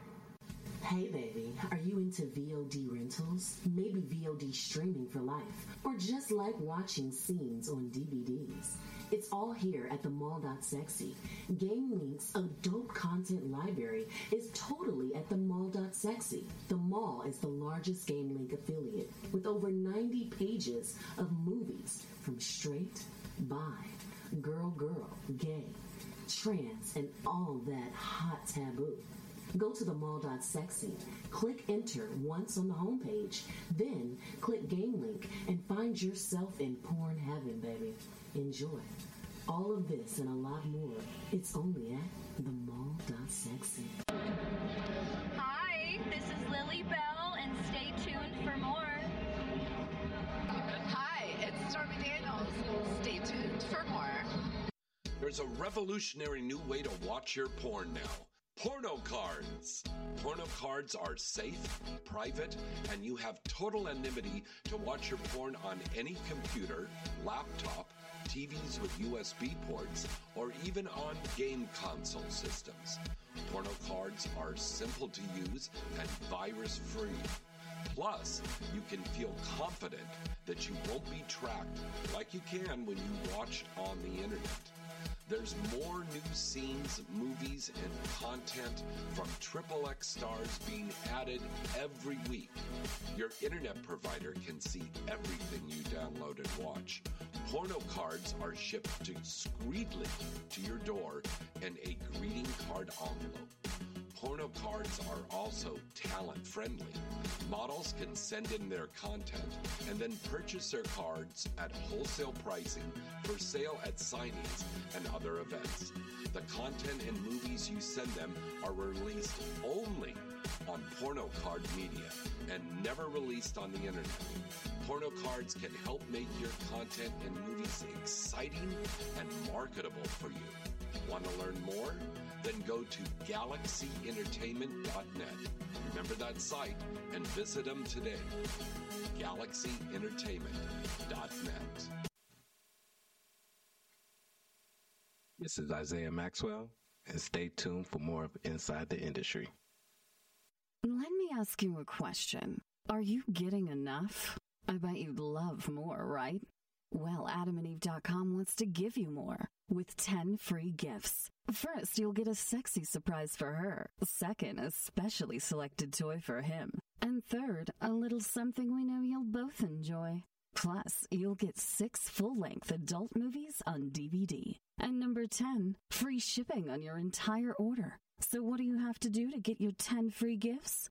Hey baby, are you into VOD rentals? Maybe VOD streaming for life? Or just like watching scenes on DVDs? It's all here at the mall.sexy. Game Link's adult content library is totally at the mall.sexy. The mall is the largest Game Link affiliate with over 90 pages of movies from straight, bi, girl, girl, gay, trans, and all that hot taboo. Go to the mall.sexy, click enter once on the homepage, then click Game Link and find yourself in porn heaven, baby. Enjoy. All of this and a lot more. It's only at the mall.sexy. Hi, this is Lily Bell, and stay There's a revolutionary new way to watch your porn now. Porno cards. Porno cards are safe, private, and you have total anonymity to watch your porn on any computer, laptop, TVs with USB ports, or even on game console systems. Porno cards are simple to use and virus free. Plus, you can feel confident that you won't be tracked like you can when you watch on the internet. There's more new scenes, movies, and content from Triple X stars being added every week. Your internet provider can see everything you download and watch. Porno cards are shipped discreetly to your door in a greeting card envelope. Porno cards are also talent friendly. Models can send in their content and then purchase their cards at wholesale pricing for sale at signings and other events. The content and movies you send them are released only on porno card media and never released on the internet. Porno cards can help make your content and movies exciting and marketable for you. Want to learn more? Then go to galaxyentertainment.net. Remember that site and visit them today. galaxyentertainment.net. This is Isaiah Maxwell, and stay tuned for more of Inside the Industry. Let me ask you a question. Are you getting enough? I bet you'd love more, right? Well, adamandeve.com wants to give you more with 10 free gifts. First, you'll get a sexy surprise for her. Second, a specially selected toy for him. And third, a little something we know you'll both enjoy. Plus, you'll get six full length adult movies on DVD. And number 10, free shipping on your entire order. So, what do you have to do to get your 10 free gifts?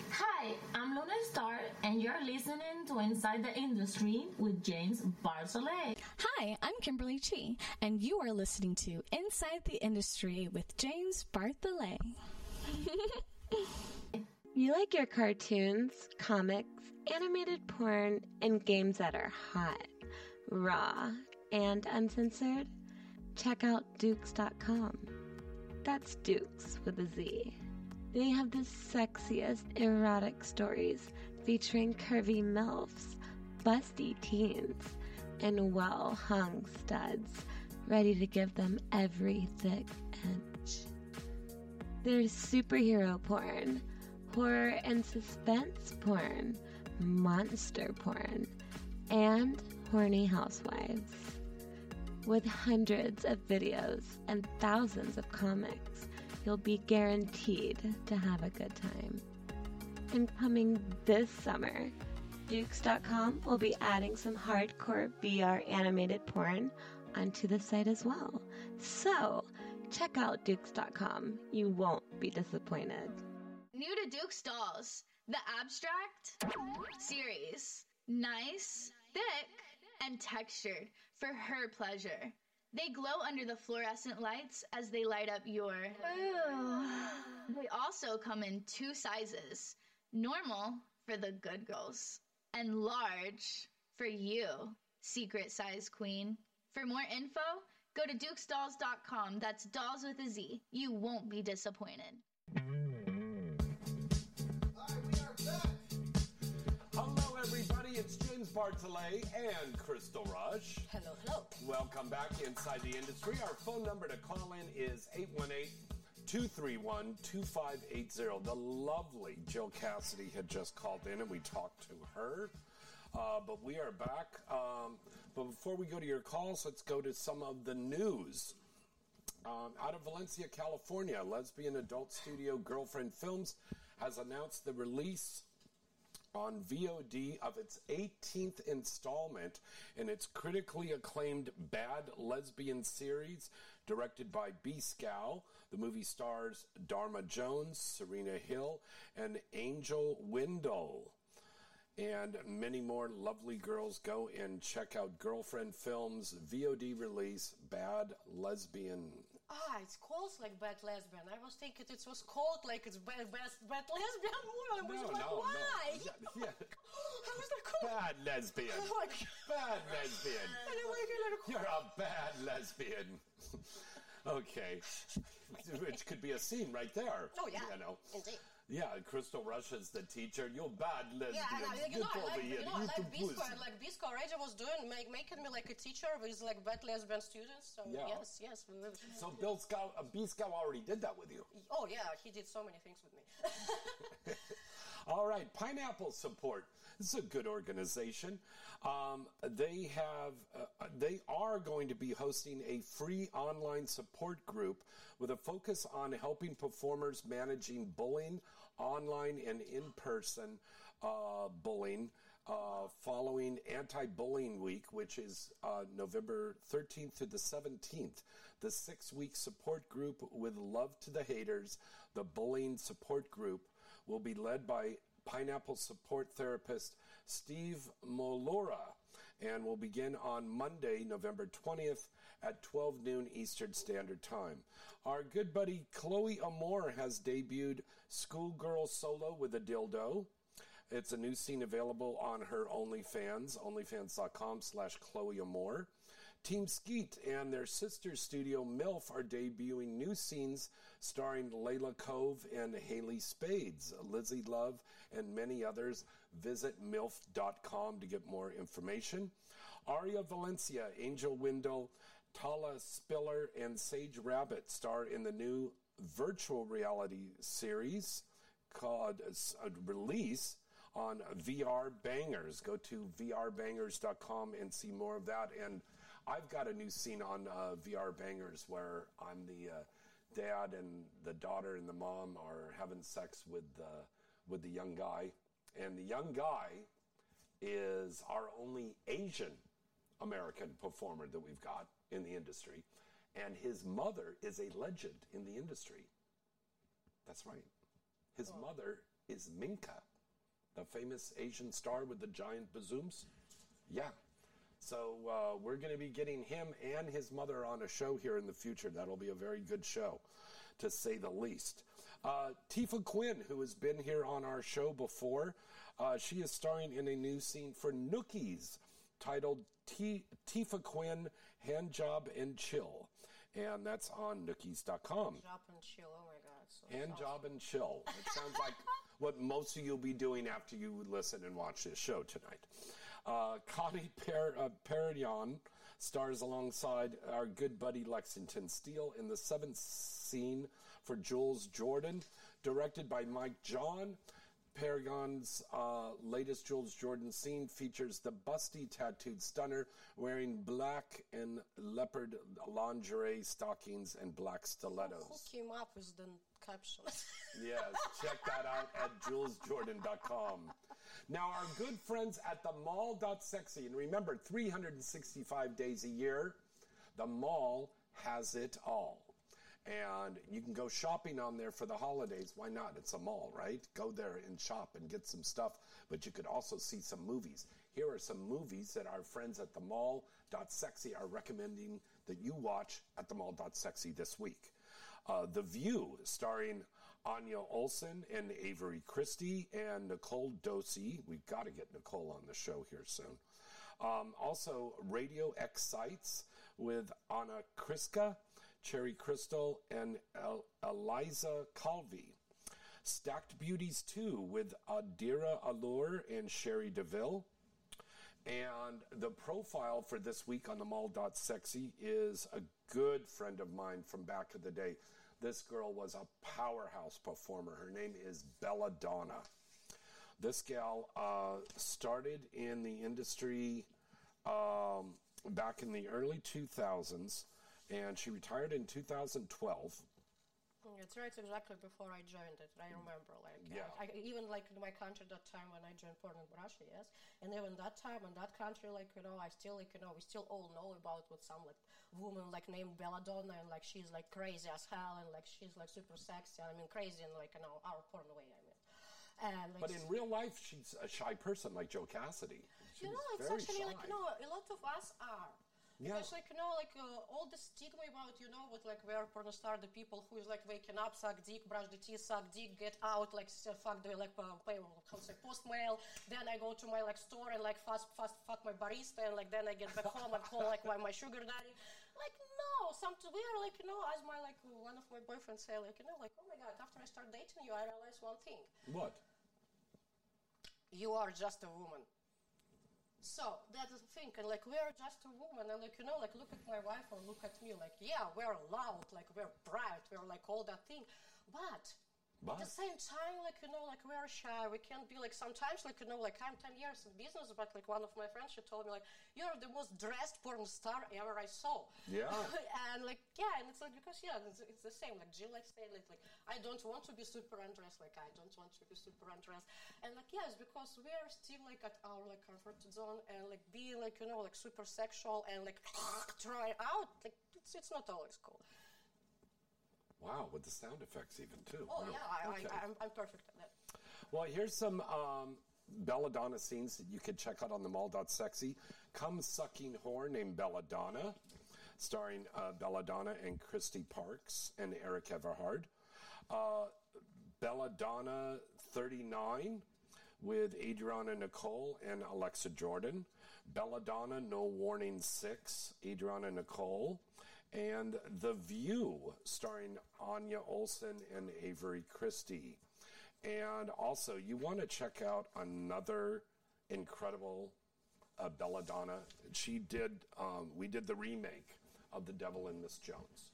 Hi, I'm Luna Star, and you're listening to Inside the Industry with James Bartholet. Hi, I'm Kimberly Chi, and you are listening to Inside the Industry with James Bartholet. You like your cartoons, comics, animated porn, and games that are hot, raw, and uncensored? Check out Dukes.com. That's Dukes with a Z. They have the sexiest erotic stories featuring curvy MILFs, busty teens, and well hung studs ready to give them every thick inch. There's superhero porn, horror and suspense porn, monster porn, and horny housewives. With hundreds of videos and thousands of comics, you'll be guaranteed to have a good time. And coming this summer, Dukes.com will be adding some hardcore VR animated porn onto the site as well. So, check out Dukes.com. You won't be disappointed. New to Duke's Dolls, the Abstract series. Nice, thick, and textured for her pleasure. They glow under the fluorescent lights as they light up your. They also come in two sizes Normal for the good girls, and large for you, secret size queen. For more info, go to dukesdolls.com. That's dolls with a Z. You won't be disappointed. James Bartholet and Crystal Rush. Hello, hello. Welcome back Inside the Industry. Our phone number to call in is 818 231 2580. The lovely Jill Cassidy had just called in and we talked to her. Uh, but we are back. Um, but before we go to your calls, let's go to some of the news. Um, out of Valencia, California, lesbian adult studio Girlfriend Films has announced the release on VOD of its 18th installment in its critically acclaimed Bad Lesbian series, directed by B. Skow. The movie stars Dharma Jones, Serena Hill, and Angel Windell. And many more lovely girls. Go and check out Girlfriend Films VOD release, Bad Lesbian Ah, it's called like bad lesbian. I was thinking it was called like it's bad, bad, bad lesbian movie. I was No, like, no, no. why? Yeah, yeah. I was like, oh. Bad lesbian. Oh my God. Bad lesbian. And I'm like, like, You're a bad lesbian. okay. Which could be a scene right there. Oh, yeah. You know. Indeed. Yeah, Crystal Rush is the teacher. You're bad lesbian. Yeah, and I, you Get know, I like, you know, I like Bisco, like Bisco already was doing, make, making me like a teacher with like bad lesbian students. So Yeah. yes, yes. So Bill Scout, uh, B Scout already did that with you. Oh yeah, he did so many things with me. All right, Pineapple Support. This is a good organization. Um, they have, uh, they are going to be hosting a free online support group with a focus on helping performers managing bullying, online and in-person uh, bullying. Uh, following Anti-Bullying Week, which is uh, November 13th to the 17th, the six-week support group with Love to the Haters, the bullying support group, will be led by pineapple support therapist Steve Molora and will begin on Monday, November 20th at 12 noon Eastern Standard Time. Our good buddy Chloe Amore has debuted Schoolgirl Solo with a Dildo. It's a new scene available on her OnlyFans, onlyfans.com slash Chloe Amore. Team Skeet and their sister studio MILF are debuting new scenes starring Layla Cove and Haley Spades, Lizzie Love, and many others. Visit MILF.com to get more information. Aria Valencia, Angel Windell, Tala Spiller, and Sage Rabbit star in the new virtual reality series called uh, Release on VR Bangers. Go to VRBangers.com and see more of that. And I've got a new scene on uh, VR Bangers where I'm the uh, dad and the daughter and the mom are having sex with the with the young guy, and the young guy is our only Asian American performer that we've got in the industry, and his mother is a legend in the industry. That's right. His mother is Minka, the famous Asian star with the giant bazooms. Yeah. So uh, we're going to be getting him and his mother on a show here in the future. That'll be a very good show, to say the least. Uh, Tifa Quinn, who has been here on our show before, uh, she is starring in a new scene for Nookies titled T- Tifa Quinn Hand Job and Chill. And that's on nookies.com. Drop and chill. Oh my god. So Hand job and chill. It sounds like what most of you will be doing after you listen and watch this show tonight. Uh, Connie per- uh, Perignon stars alongside our good buddy Lexington Steele in the seventh scene for Jules Jordan, directed by Mike John. Perignon's uh, latest Jules Jordan scene features the busty tattooed stunner wearing black and leopard lingerie stockings and black stilettos. Hook him up with the caption. Yes, check that out at julesjordan.com. Now, our good friends at the mall.sexy, and remember, 365 days a year, the mall has it all. And you can go shopping on there for the holidays. Why not? It's a mall, right? Go there and shop and get some stuff, but you could also see some movies. Here are some movies that our friends at the mall.sexy are recommending that you watch at the mall.sexy this week. Uh, the View, starring Anya Olsen and Avery Cristy and Nicole Doshi. We've got to get Nicole on the show here soon. Um, also, Radio Excites with Anna Kriska, Cherry Crystal, and El- Eliza Calvi. Stacked Beauties 2 with Adira Allure and Cherie DeVille. And the profile for this week on the mall.sexy is a good friend of mine from back in the day. This girl was a powerhouse performer. Her name is Belladonna. This gal uh, started in the industry um, back in the early 2000s, and she retired in 2012. It's right exactly before I joined it. I remember, like, Yeah. I, I- even like in my country that time when I joined porn in Russia, yes, and even that time in that country, like you know, I still like you know, we still all know about what some like woman like named Belladonna and like she's like crazy as hell and like she's like super sexy. I mean, crazy in like you know our porn way. I mean, and like, But in real life, she's a shy person like Jill Cassidy. You know, it's actually shy. like you know, a lot of us are. Yeah. Because like you know, like uh, all the stigma about you know what like we're porn star, the people who is like waking up, suck dick, brush the teeth, suck dick, get out, like fuck the like uh, pay, how say post mail. Then I go to my like store and like fast fast fuck my barista, and like then I get back home and call like my, my sugar daddy. Like no, some we are like you know, as my like one of my boyfriends say like you know like oh my god, after I start dating you, I realize one thing: What? you are just a woman. So that's the thing, and like we're just a woman, and like you know, like look at my wife or look at me, like yeah, we're loud, like we're bright, we're like all that thing, but. At the same time, like you know, like we're shy. We can't be like sometimes, like you know, like I'm ten years in business, but like one of my friends, she told me like you're the most dressed porn star ever I saw. Yeah. and like yeah, and it's like because yeah, it's, it's the same. Like Jill like said, like, like I don't want to be super undressed, like I don't want to be super undressed, and like yes, because we are still like at our like comfort zone and like being like you know like super sexual and like try out, like it's it's not always cool. Wow, with the sound effects even too. Oh Wow. yeah, I, Okay. I, I'm, I'm perfect at that. Well, here's some um, Belladonna scenes that you can check out on the mall.sexy. Come Sucking Whore named Belladonna, starring uh, Belladonna and Christy Parks and Eric Everhard. Uh, Belladonna 39 with Adriana Nicole and Alexa Jordan. Belladonna No Warning 6, Adriana Nicole. And The View, starring Anya Olsen and Avery Cristy. And also, you want to check out another incredible uh, Belladonna. She did, um, we did the remake of The Devil and Miss Jones.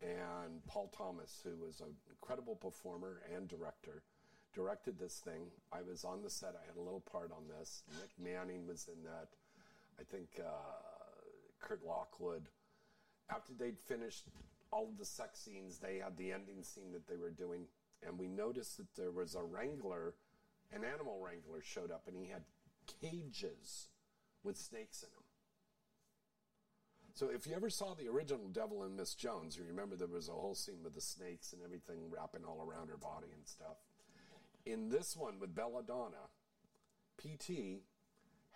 And Paul Thomas, who was an incredible performer and director, directed this thing. I was on the set, I had a little part on this. Nick Manning was in that. I think uh, Kurt Lockwood. After they'd finished all the sex scenes, they had the ending scene that they were doing, and we noticed that there was a wrangler, an animal wrangler showed up, and he had cages with snakes in them. So if you ever saw the original Devil and Miss Jones, you remember there was a whole scene with the snakes and everything wrapping all around her body and stuff. In this one with Belladonna, PT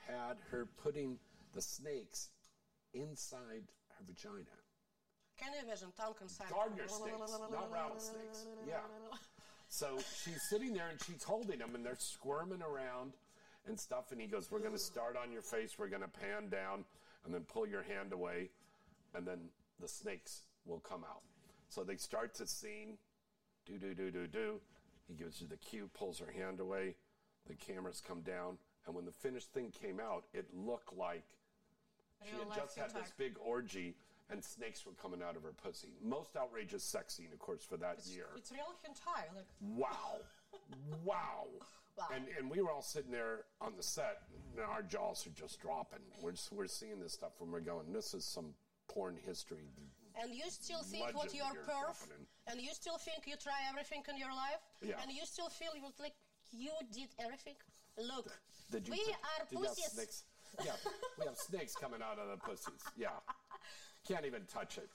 had her putting the snakes inside her vagina. Can you imagine tongue inside? Gardener snakes, not rattlesnakes. Yeah. So she's sitting there and she's holding them and they're squirming around and stuff. And he goes, We're going to start on your face. We're going to pan down and then pull your hand away. And then the snakes will come out. So they start the scene. Do, do, do, do, do. He gives her the cue, pulls her hand away. The cameras come down. And when the finished thing came out, it looked like she had just had this big orgy and snakes were coming out of her pussy. Most outrageous sex scene, of course, for that year. It's real hentai, like Wow. wow. Wow. And, and we were all sitting there on the set, and our jaws are just dropping. We're, just, we're seeing this stuff and we're going, this is some porn history. And you still think what Legend your here perf, happening. and you still think you try everything in your life, Yeah. and you still feel you like you did everything. Look, Did you we put- are pussies. Yeah, we have snakes coming out of the pussies. Yeah. Can't even touch it.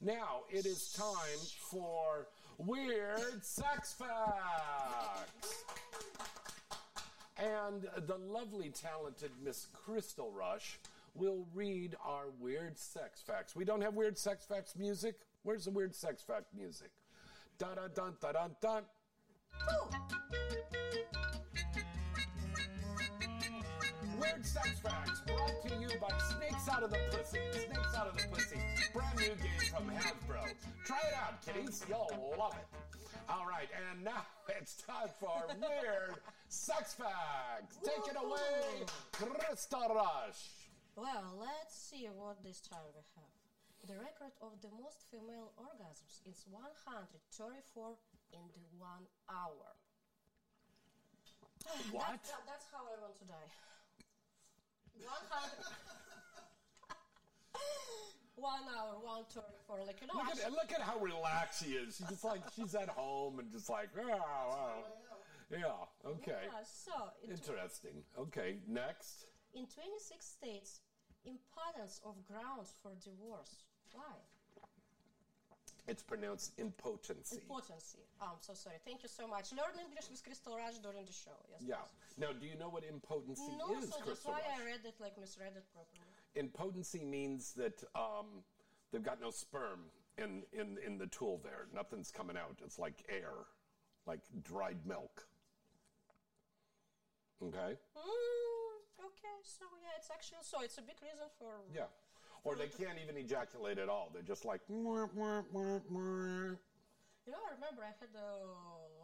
Now it is time for Weird Sex Facts. And the lovely, talented Miss Crystal Rush will read our weird sex facts. We don't have weird sex facts music. Where's the weird sex fact music? Da da dun da dun dun. Weird Sex Facts brought to you by Snakes Out of the Pussy. Snakes Out of the Pussy, brand new game from Hasbro. Try it out, kiddies. You'll love it. All right, and now it's time for Weird Sex Facts. Take it away, Crystal Rush. Well, let's see what this time we have. The record of the most female orgasms is 134 in the one hour. What? That's, that's how I want to die. 100. one hour, one thirty-four. Like you know, Look at, look at how relaxed she is. She's just like she's at home and just like, oh, wow. yeah, okay, Yeah, so in, interesting. Okay, next. in 26 states, impotence of grounds for divorce. Why? It's pronounced impotency. Impotency. Oh, I'm so sorry. Thank you so much. Learn English with Crystal Rush during the show. Yes. Yeah. Now, do you know what impotency No, is, so that's why Rush? I read it like misread it properly. Impotency means that um, they've got no sperm in, in, in the tool there. Nothing's coming out. It's like air, like dried milk. Okay? Mm, okay, so yeah, it's actually so it's a big reason for Yeah. Or they can't even ejaculate at all. They're just like, "Mwah, mwah, mwah, mwah." You know, I remember I had a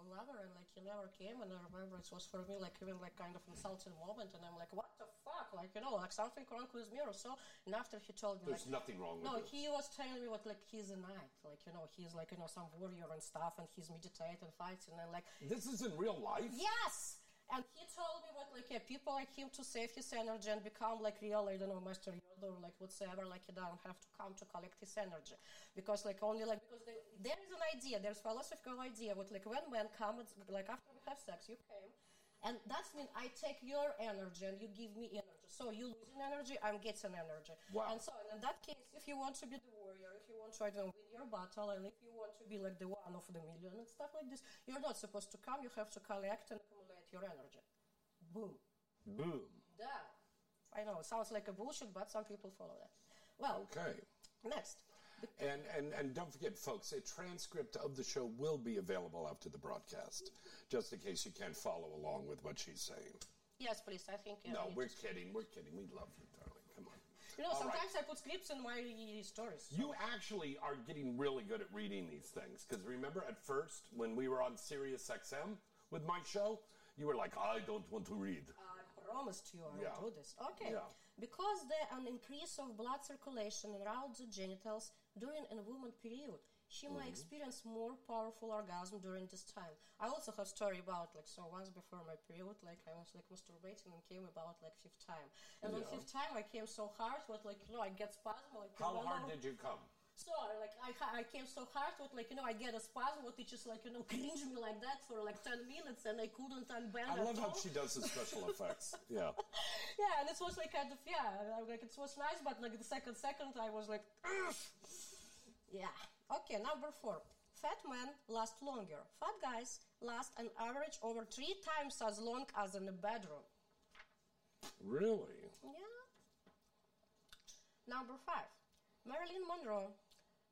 lover and like he never came, and I remember it was for me like even like kind of insulting moment, and I'm like, what the fuck, like you know, like something wrong with me or so. And after he told me, There's like, nothing wrong with no, he was telling me what like he's a knight, like you know, he's like you know some warrior and stuff, and he's meditating and fighting, and like This is in real life? Yes. And he told me what like yeah, people like him to save his energy and become like real, I don't know, Master Yoda or like whatsoever, like he doesn't have to come to collect his energy. Because like only like because they, there is an idea, there's philosophical idea what like when men come it's like after we have sex, you came. And that's mean I take your energy and you give me energy. So you losing energy, I'm getting energy. Wow. And so in that case, if you want to be the warrior, if you want to I don't know, win your battle, and if you want to be like the one of the million and stuff like this, you're not supposed to come. You have to collect and accumulate your energy. Boom. Boom. Done. I know it sounds like a bullshit, but some people follow that. Well, Okay. next. And, and, and don't forget, folks, a transcript of the show will be available after the broadcast, just in case you can't follow along with what she's saying. Yes, please. I think. yeah, no, we we're kidding. We're kidding. We love you, darling. Come on. You know, All right. sometimes I put scripts in my stories. You actually are getting really good at reading these things. Because remember at first, when we were on Sirius XM with my show, you were like, I don't want to read. I promised you I Yeah. will do this. Okay. Yeah. Because there an increase of blood circulation around the genitals during a woman period, she may Mhm. experience more powerful orgasm during this time. I also have a story about like so once before my period, like I was like masturbating and came about like fifth time, and on fifth time I came so hard, what like you know I get spasm like How hard did you come? So like I, I came so hard with like you know I get a spasm what it just like you know cringe me like that for like ten minutes and I couldn't unbend I love how she does the special effects. Yeah. Yeah, and it was like kind of yeah, like it was nice, but like the second second I was like, "Ugh." yeah. Okay, number four. Fat men last longer. Fat guys last an average over three times as long as in the bedroom. Really? Yeah. Number five. Marilyn Monroe,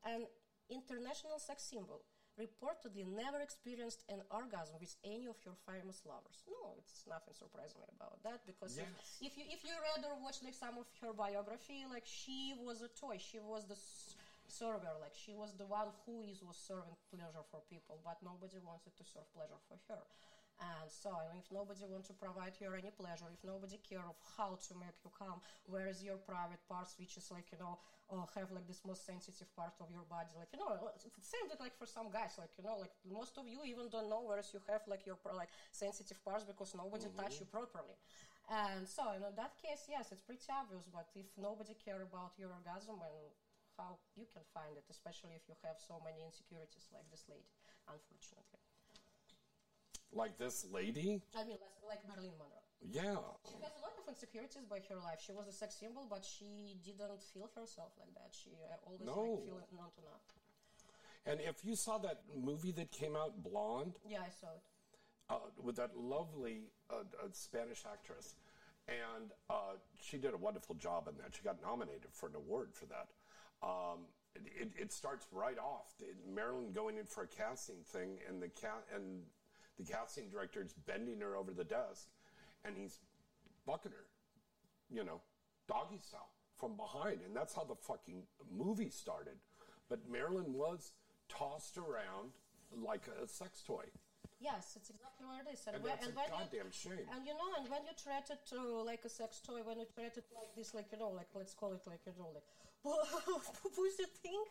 an international sex symbol, reportedly never experienced an orgasm with any of your famous lovers. No, it's nothing surprising about that because if- Yes. if, you if you read or watched like some of her biography, like she was a toy. She was the s- server. Like she was the one who is was serving pleasure for people, but nobody wanted to serve pleasure for her. And so, if nobody wants to provide you any pleasure, if nobody care of how to make you come, where is your private parts, which is like you know, uh, have like this most sensitive part of your body, like you know, it's the same that like for some guys, like you know, like most of you even don't know where you have like your like sensitive parts because nobody touch you properly. And so, in that case, yes, it's pretty obvious. But if nobody care about your orgasm and how you can find it, especially if you have so many insecurities like this lady, unfortunately. Like this lady? I mean, like Marilyn Monroe. Yeah. She has a lot of insecurities by her life. She was a sex symbol, but she didn't feel herself like that. She uh, always No. like feeling not enough. And if you saw that movie that came out, Blonde, Yeah, I saw it. uh, with that lovely uh, uh, Spanish actress, and uh, she did a wonderful job in that. She got nominated for an award for that. Um, it, it, it starts right off. Marilyn going in for a casting thing, and the ca- and the casting director's bending her over the desk, and he's fucking her, you know, doggy style from behind, and that's how the fucking movie started. But Marilyn was tossed around like a sex toy. Yes, it's exactly what it is. And when- that's a when you- goddamn shame. And you know, and when you treat it to like a sex toy, when you treat it like this, like you know, like let's call it like you know, like pussy thing,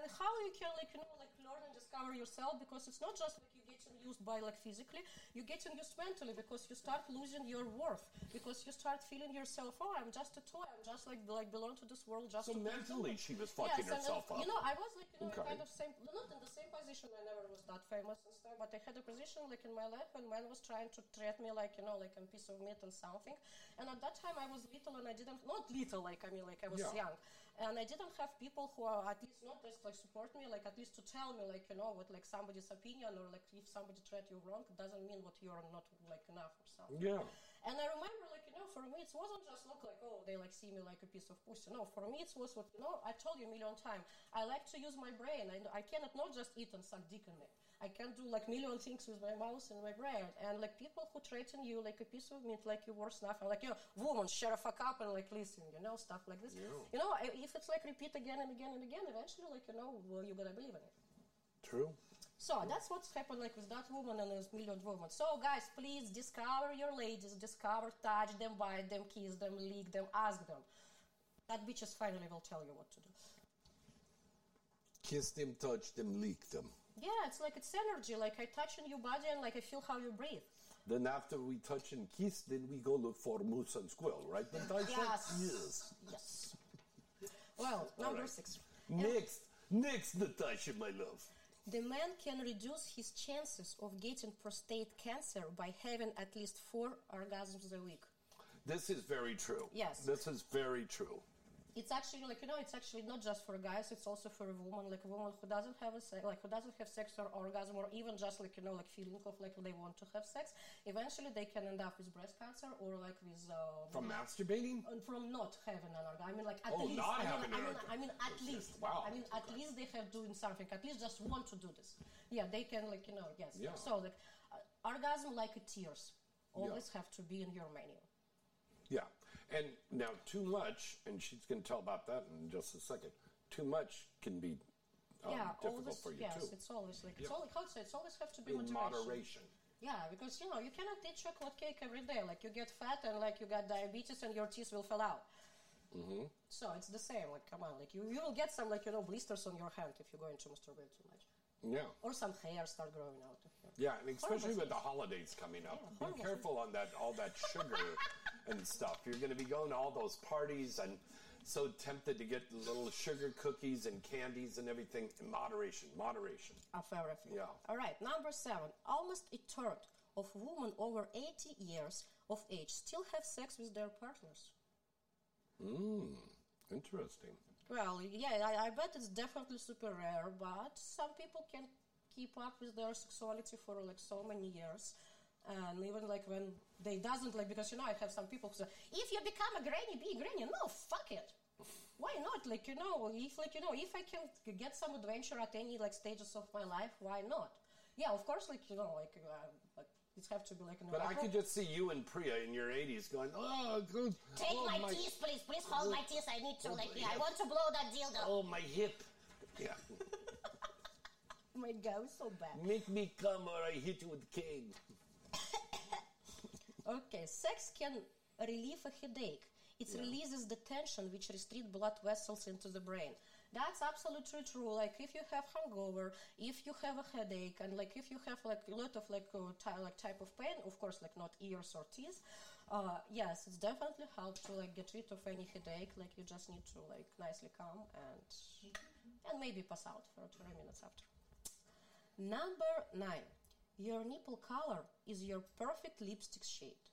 and how you can like you know, like learn and discover yourself because it's not just like getting used by like physically, you're getting used mentally because you start losing your worth because you start feeling yourself, oh, I'm just a toy, I'm just like like belong to this world just So mentally, she was fucking yes, herself uh, up. You know, I was like you know Okay. kind of same, not in the same position. I never was that famous and stuff, but I had a position like in my life when man was trying to treat me like you know like a piece of meat and something. And at that time I was little and I didn't not little like I mean like I was Yeah. young, and I didn't have people who are at least not just like support me, like at least to tell me like you know what like somebody's opinion or like if somebody treat you wrong, it doesn't mean what you're not like enough or something. Yeah. And I remember, like, you know, for me, it wasn't just look like, oh, they like see me like a piece of pussy. No, for me, it was what, you know, I told you a million times. I like to use my brain. I, I cannot not just eat and suck dick in me. I can do like million things with my mouth and my brain. And like people who threaten you like a piece of meat, like you're worse nothing. Like, you know, woman, shut the fuck up and like listen, you know, stuff like this. Yeah. You know, if it's like repeat again and again and again, eventually, like, you know, well, you're gonna believe in it. True. So that's what's happened like with that woman and those million women. So guys, please discover your ladies, discover, touch them, bite them, kiss them, lick them, ask them. That bitches finally will tell you what to do. Kiss them, touch them, lick them. Yeah, it's like it's energy. Like I touch in your body and like I feel how you breathe. Then after we touch and kiss, then we go look for moose and squirrel, right? Natasha? Yes. Yes. Yes. Well, number right. six. Next, next, Natasha, my love. The man can reduce his chances of getting prostate cancer by having at least four orgasms a week. This is very true. Yes. This is very true. It's actually like you know, it's actually not just for guys. It's also for a woman, like a woman who doesn't have a se- like who doesn't have sex or orgasm, or even just like you know, like feeling of like they want to have sex. Eventually, they can end up with breast cancer or like with uh, From masturbating? and from not having an orgasm. I mean, like at Oh, least. not I mean, having I an mean, orgasm. I mean, at least. Wow. I mean, at least they have doing something. At least just want to do this. Yeah, they can like you know yes. Yeah. So like uh, orgasm like tears always have to be in your menu. Yeah. And now, too much, and she's going to tell about that in just a second. Too much can be um, yeah, difficult always. for you yes, too. it's always like it's Yeah. always how to say, it's always have to be in moderation. Yeah, because you know you cannot eat chocolate cake every day. Like you get fat and like you got diabetes and your teeth will fall out. Mm-hmm. So it's the same. Like come on, like you, you will get some like you know blisters on your hand if you're going to masturbate too much, Yeah. or some hair start growing out. of you. Yeah, and especially with the holidays coming up, Yeah, be careful on that all that sugar and stuff. You're going to be going to all those parties and so tempted to get little sugar cookies and candies and everything. In moderation, moderation. Of everything. Yeah. All right, number seven. Almost a third of women over 80 years of age still have sex with their partners. Mmm, interesting. Well, yeah, I, I bet it's definitely super rare, but some people can keep up with their sexuality for like so many years. And even like when they doesn't like because you know I have some people who say if you become a granny be a granny no fuck it why not like you know if like you know if I can get some adventure at any like stages of my life why not yeah of course like you know like, uh, like it have to be like an But I could just see you and Priya in your 80s going, oh, good. Take oh, my, teeth, please. Please hold my teeth. I need to, Oh, like, my yeah, I want to blow that dildo. Oh, my hip. Yeah. my God, so bad. Make me come or I hit you with cane. Okay, sex can relieve a headache. It releases the tension which restrict blood vessels into the brain. That's absolutely true. Like if you have hangover, if you have a headache, and like if you have like a lot of like uh, ty- like type of pain, of course, like not ears or teeth. Uh, yes, it's definitely help to like get rid of any headache. Like you just need to like nicely calm and and maybe pass out for 20 minutes after. Number nine, your nipple color is your perfect lipstick shade.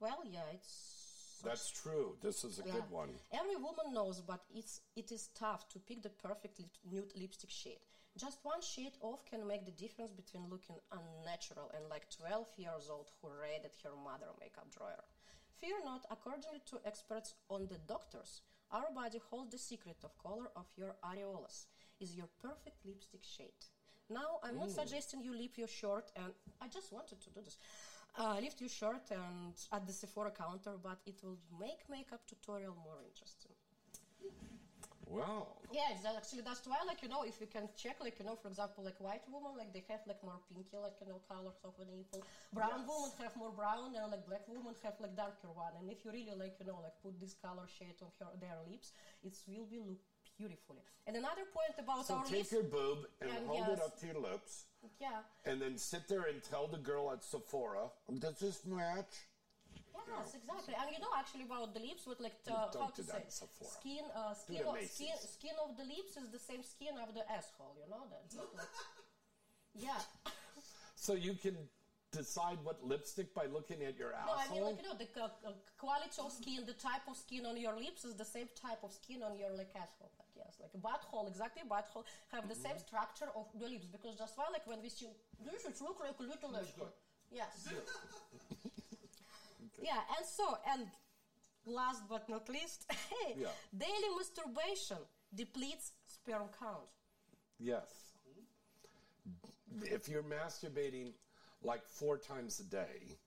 Well, yeah, it's That's true. This is a yeah. good one. Every woman knows, but it's it is tough to pick the perfect lip, nude lipstick shade. Just one shade off can make the difference between looking unnatural and like 12 years old who raided her mother makeup drawer. Fear not, according to experts on the doctors, our body holds the secret of color of your areolas is your perfect lipstick shade. Now, I'm not Mm. suggesting you leave your shirt, and I just wanted to do this. Uh, lift your shirt and at the Sephora counter, but it will make makeup tutorial more interesting. Wow. Yeah, it's actually that's why, like you know, if you can check, like you know, for example, like white woman, like they have like more pinky, like you know, colors of the nipple. Brown Yes. woman have more brown, and like black woman have like darker one. And if you really like you know, like put this color shade on her their lips, it will be look beautifully. And another point about So our take lips, your boob and And hold it up to your lips, yeah, and then sit there and tell the girl at Sephora, "Does this match?" Yes, exactly. And you know actually about the lips with like You uh, how to say skin uh, skin of, skin skin of the lips is the same skin of the asshole. You know that. Like, yeah. So you can decide what lipstick by looking at your No, I mean like you know the uh, uh, quality of skin, the type of skin on your lips is the same type of skin on your like asshole. Like yes, like a butthole, exactly butthole have the same Mm-hmm. structure of the lips because just why like when we see this it look like a little asshole. Yes. Yeah, and so and last but not least, Yeah. daily masturbation depletes sperm count. Yes. If you're masturbating like four times a day,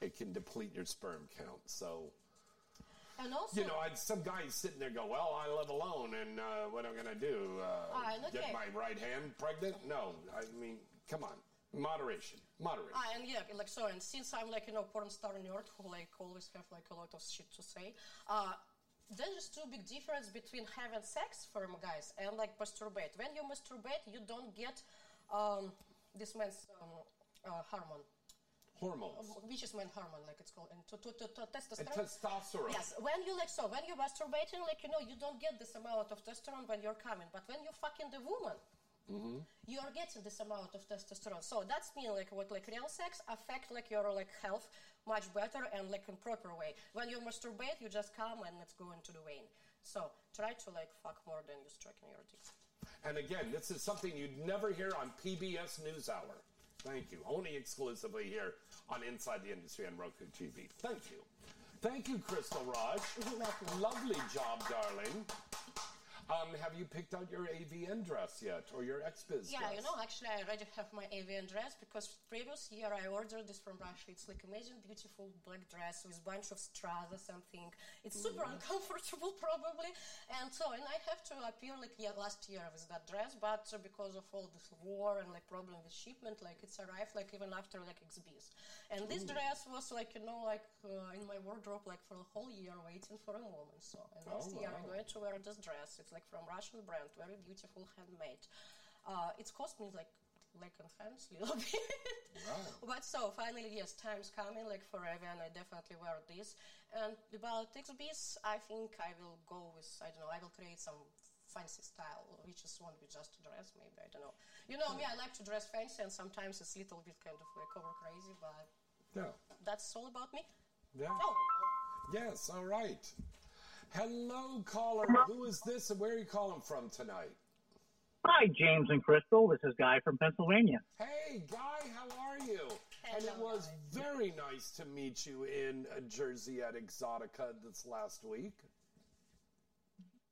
it can deplete your sperm count. So, And also, you know, I, some guy's sitting there go, "Well, I live alone, and uh, what am I going to do? Uh, Ah, and Get my right hand pregnant? No, I mean, come on, moderation, moderation." Ah, and yeah, like so, and since I'm like you know porn star nerd who like always have like a lot of shit to say, uh, there's two big difference between having sex for guys and like masturbate. When you masturbate, you don't get um, this man's um, uh, hormone. Hormones. Which is man hormone, like it's called, and to, to, to, to And testosterone. testosterone. Yes, when you like so, when you're masturbating, like you know, you don't get this amount of testosterone when you're coming, but when you're fucking the woman, Mm-hmm. you are getting this amount of testosterone. So that's mean like what like real sex affect like your like health much better and like in proper way. When you masturbate, you just come and it's going to the vein. So try to like fuck more than you stroking your dick. And again, this is something you'd never hear on PBS NewsHour. Thank you. Only exclusively here on Inside the Industry on Roku TV. Thank you. Thank you, Crystal Rush. Lovely job, darling. Um, have you picked out your AVN dress yet, or your XBiz Yeah, dress? you know, actually, I already have my AVN dress because previous year I ordered this from Russia. It's like amazing, beautiful black dress with bunch of straws or something. It's super Mm. uncomfortable, probably. And so, and I have to appear like yeah, last year with that dress, but uh, because of all this war and like problem with shipment, like it's arrived like even after like XBiz. And this Ooh. dress was like you know like uh, in my wardrobe like for a whole year waiting for a moment. So, and next Oh, year I'm going to wear this dress. It's like from Russian brand, very beautiful, handmade. Uh, it's cost me like leg and hands a little bit. But so finally, yes, time's coming like forever, and I definitely wear this. And about XBiz, I think I will go with I don't know. I will create some fancy style, which is won't be just a dress. Maybe I don't know. You know me, I like to dress fancy, and sometimes it's a little bit kind of like over crazy, but Yeah. that's all about me. Yeah. Oh. Yes, all right. Hello, caller. Who is this and where are you calling from tonight? Hi, James and Crystal. This is Guy from Pennsylvania. Hey, Guy, how are you? and it was very nice to meet you in uh, Jersey at Exxxotica this last week.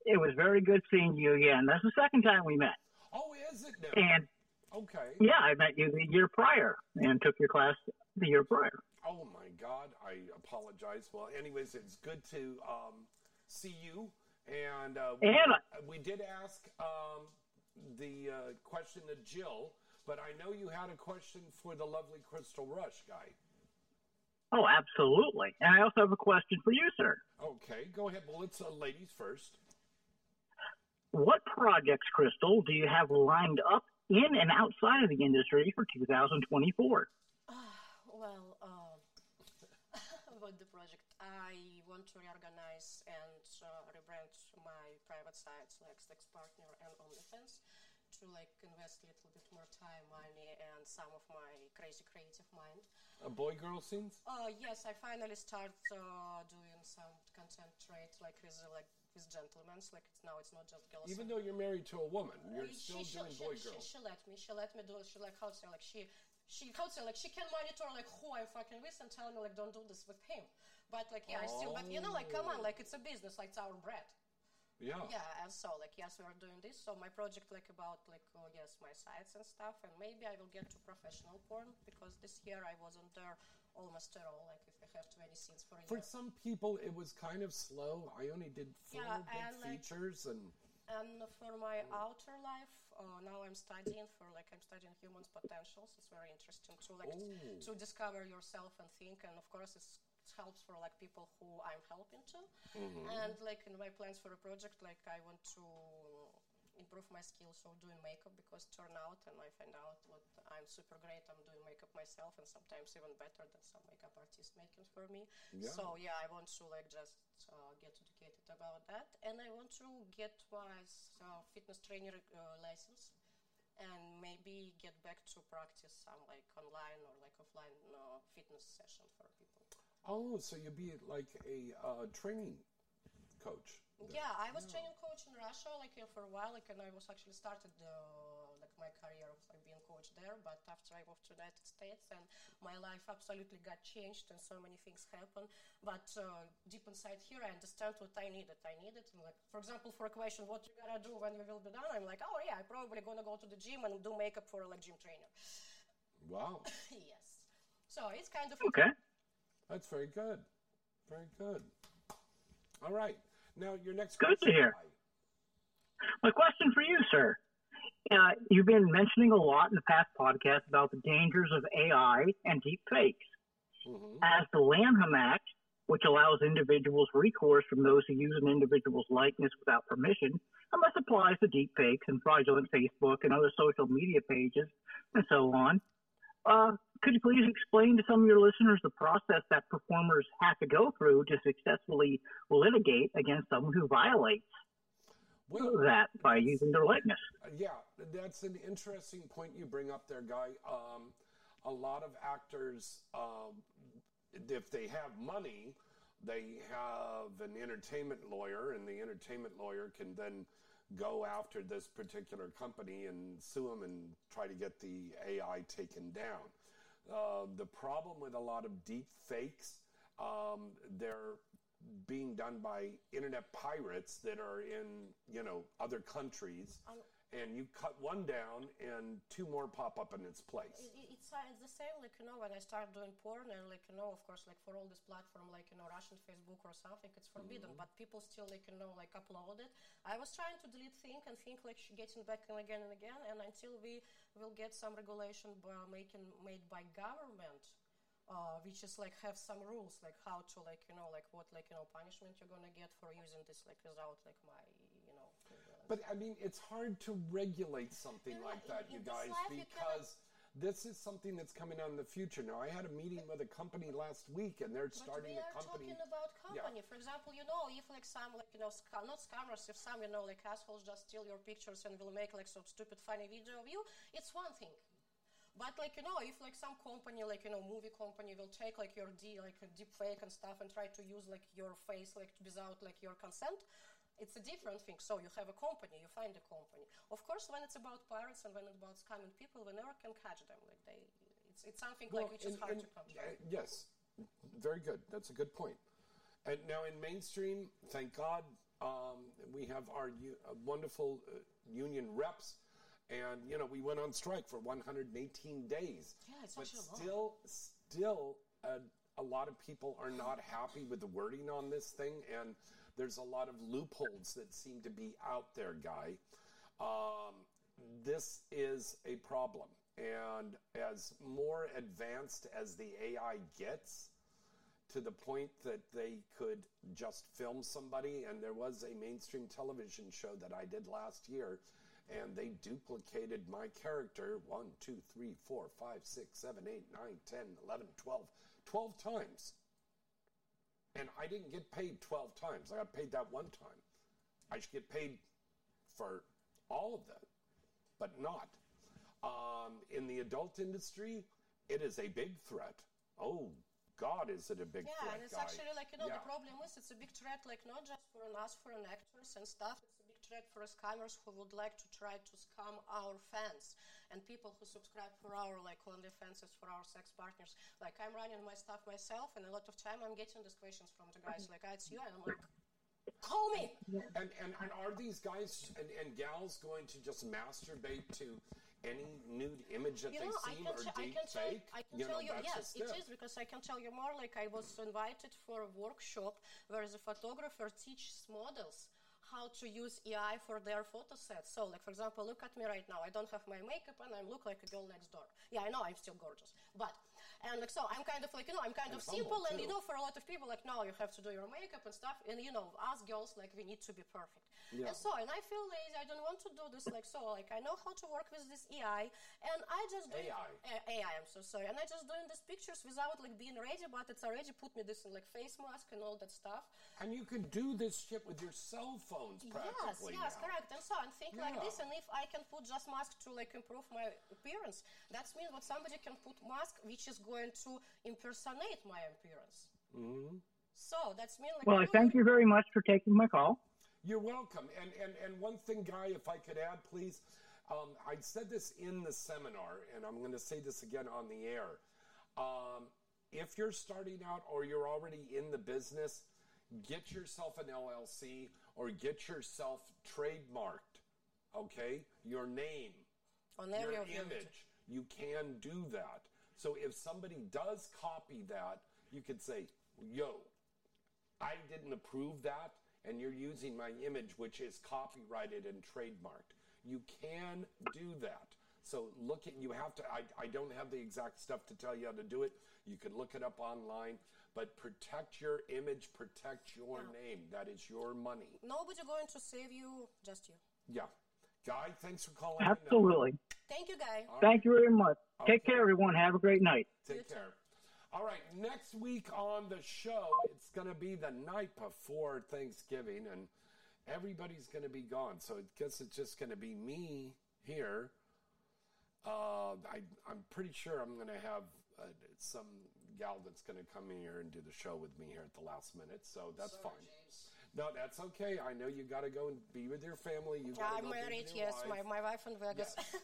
It was very good seeing you again. That's the second time we met. Oh, is it now? And okay. yeah, I met you the year prior and took your class the year prior. Oh my God, I apologize. Well, anyways, it's good to um, see you. And, uh, we, And we did ask um, the uh, question to Jill, but I know you had a question for the lovely Crystal Rush guy. Oh, absolutely. And I also have a question for you, sir. Okay, go ahead. Well, it's uh, ladies first. What projects, Crystal, do you have lined up in and outside of the industry for 2024? Well, um, about the project, I want to reorganize and uh, rebrand my private sites like Sex Partner and OnlyFans to like invest a little bit more time, money, and some of my crazy creative mind. Uh, boy girl scenes? Uh, yes, I finally start uh, doing some content trade like with uh, like with gentlemen. Like it's now it's not just girls. Even though you're married to a woman, you're Uh, still she, doing she, boy she, girl. She, she let me. She let me do it. She like how to say like she she how to say like she can monitor like who I'm fucking with and tell me like don't do this with him. But like yeah, I still. But you know like come on, like it's a business. Like it's our bread. Yeah. Yeah, and so like yes, we are doing this. So my project like about like oh yes, my sites and stuff, and maybe I will get to professional porn because this year I wasn't there almost at all. Like if I have 20 scenes for a For year. some people, it was kind of slow. I only did four Yeah, big and, like- features, and And for my outer life, uh, now I'm studying for like I'm studying humans potentials. It's very interesting to like Oh. to discover yourself and think. And of course, it's, it helps for like people who I'm helping to. Mhm. And like in my plans for a project, like I want to improve my skills of doing makeup because turn out and I find out what I'm super great. I'm doing makeup myself and sometimes even better than some makeup artist making for me. Yeah. So yeah, I want to like just uh, get educated about that, and I want to get my uh, fitness trainer uh, license, and maybe get back to practice some like online or like offline uh, fitness session for people. Oh, so you'd be like a uh, training coach. Yeah, I was training coach in Russia like for a while, like, and I was actually started uh, like my career of like being coach there. But after I moved to the United States, and my life absolutely got changed, and so many things happened. But uh, deep inside here, I understand what I needed. I needed, like, for example, for a question, what you gonna do when you will be done? I'm like, oh yeah, I'm probably gonna go to the gym and do makeup for like gym trainer. Wow, yes. So it's kind of Okay. That's very good. Very good. All right. Now your next Good to question, hear. Guy. My question for you, sir. Uh, you've been mentioning a lot in the past podcast about the dangers of AI and deep fakes. Mm-hmm. As the Lanham Act, which allows individuals recourse from those who use an individual's likeness without permission, unless applies to deep fakes and fraudulent Facebook and other social media pages and so on. Uh, could you please explain to some of your listeners the process that performers have to go through to successfully litigate against someone who violates that by using their likeness? Yeah, that's an interesting point you bring up there, Guy. Um, a lot of actors, um, if they have money, they have an entertainment lawyer, and the entertainment lawyer can then go after this particular company and sue them and try to get the AI taken down. Uh, the problem with a lot of deep fakes, um, they're being done by internet pirates that are in you know other countries, Um, and you cut one down and two more pop up in its place. It- it- It's, uh, the same, like, you know, when I started doing porn, and, like, you know, of course, like, for all this platform, like, you know, Russian Facebook or something, it's forbidden, Mhm. but people still, like, you know, like, upload it. I was trying to delete thing and think, like, getting back and again and again, and until we will get some regulation by making, made by government, uh, which is, like, have some rules, like, how to, like, you know, like, what, like, you know, punishment you're gonna get for using this, like, without, like, my, you know, But I mean, it's hard to regulate something like that, you guys, because this is something that's coming out in the future. Now, I had a meeting with a company last week, and they're But starting we a are company. talking about Yeah. company. For example, you know, if like some like you know, sc- not scammers, if some you know like assholes just steal your pictures and will make like some stupid funny video of you, it's one thing. But like you know, if like some company, like you know, movie company will take like your D, like a deep fake and stuff, and try to use like your face like without like your consent, it's a different thing. So you have a company, you find a company. Of course, when it's about pirates and when it's about scamming people, we never can catch them. Like they, it's it's something Well, like which is in- hard in- to control. uh, yes, very good. That's a good point. And now in mainstream, thank God, um, we have our u- uh, wonderful uh, union reps, and you know we went on strike for 118 days. Yeah, it's but still, still, uh, a lot of people are not happy with the wording on this thing, and there's a lot of loopholes that seem to be out there, guy. Um, this is a problem, and as more advanced as the AI gets, to the point that they could just film somebody, and there was a mainstream television show that I did last year, and they duplicated my character 1, 2, 3, 4, 5, 6, 7, 8, 9, 10, 11, 12, 12 times. And I didn't get paid 12 times. I got paid that one time. I should get paid for all of that, but not. Um, in the adult industry, it is a big threat. Oh, God, is it a big yeah, threat, Yeah, and it's guy. actually like you know Yeah. the problem is it's a big threat like not just for us for an actors and stuff. It's a big threat for scammers who would like to try to scam our fans and people who subscribe for our like OnlyFans for our sex partners. Like I'm running my stuff myself, and a lot of time I'm getting these questions from the guys like, "Ah, "It's you," and I'm like. Call me. And, and and are these guys and, and gals going to just masturbate to any nude image that You they know, I see can, or t- I deep can tell, fake? I can you tell know, you, yes, it is because I can tell you more. Like I was invited for a workshop where the photographer teaches models how to use AI for their photo sets. So, like for example, look at me right now. I don't have my makeup and I look like a girl next door. Yeah, I know I'm still gorgeous, but and like so, I'm kind of like you know, I'm kind And of simple, and you know, for a lot of people, like no, you have to do your makeup and stuff, and you know, us girls, like we need to be perfect. Yeah. And so, and I feel lazy. I don't want to do this. Like so, like I know how to work with this AI, and I just do AI. Uh, AI. I'm so sorry, and I just doing these pictures without like being ready, but it's already put me this in like face mask and all that stuff. And you can do this shit with your cell phones Yes, practically yes, now. correct. And so, and think like Yeah. this, and if I can put just mask to like improve my appearance, that means what somebody can put mask which is going to impersonate my appearance. Mhm. So that's mean like Well, I thank you very much for taking my call. You're welcome. And, and, and one thing, Guy, if I could add, please, um, I said this in the seminar, and I'm going to say this again on the air. Um, if you're starting out or you're already in the business, get yourself an LLC or get yourself trademarked, okay? Your name, on your every of your image. You can do that. So if somebody does copy that, you could say, yo, I didn't approve that, and you're using my image, which is copyrighted and trademarked. You can do that. So look at you have to. I, I don't have the exact stuff to tell you how to do it. You can look it up online, but protect your image, protect your name. That is your money. Nobody going to save you, just you. Yeah, Guy, thanks for calling. Absolutely. Thank you, guy. Thank you very much. Take care, everyone. Have a great night. Take care. All right, next week on the show, it's going to be the night before Thanksgiving, and everybody's going to be gone. So I guess it's just going to be me here. Uh, I, I'm pretty sure I'm going to have uh, some gal that's going to come in here and do the show with me here at the last minute. So that's fine. No, that's okay. I know you got to go and be with your family. You gotta I'm go married, yes, my, wife. my wife in Vegas. Yes.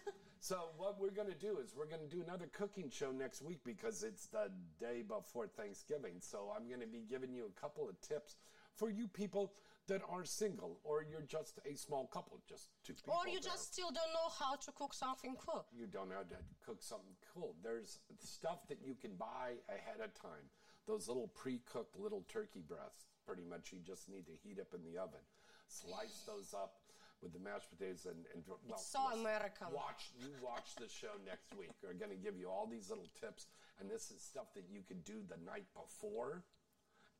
So what we're going to do is we're going to do another cooking show next week because it's the day before Thanksgiving. So I'm going to be giving you a couple of tips for you people that are single or you're just a small couple, just two people. or you there. just still don't know how to cook something cool. you don't know how to cook something cool. There's stuff that you can buy ahead of time. Those little pre-cooked little turkey breasts. Pretty much, you just need to heat up in the oven. Slice those up with the mashed potatoes and, and well, It's so listen, American. Watch you watch the show next week. We're going to give you all these little tips, and this is stuff that you could do the night before,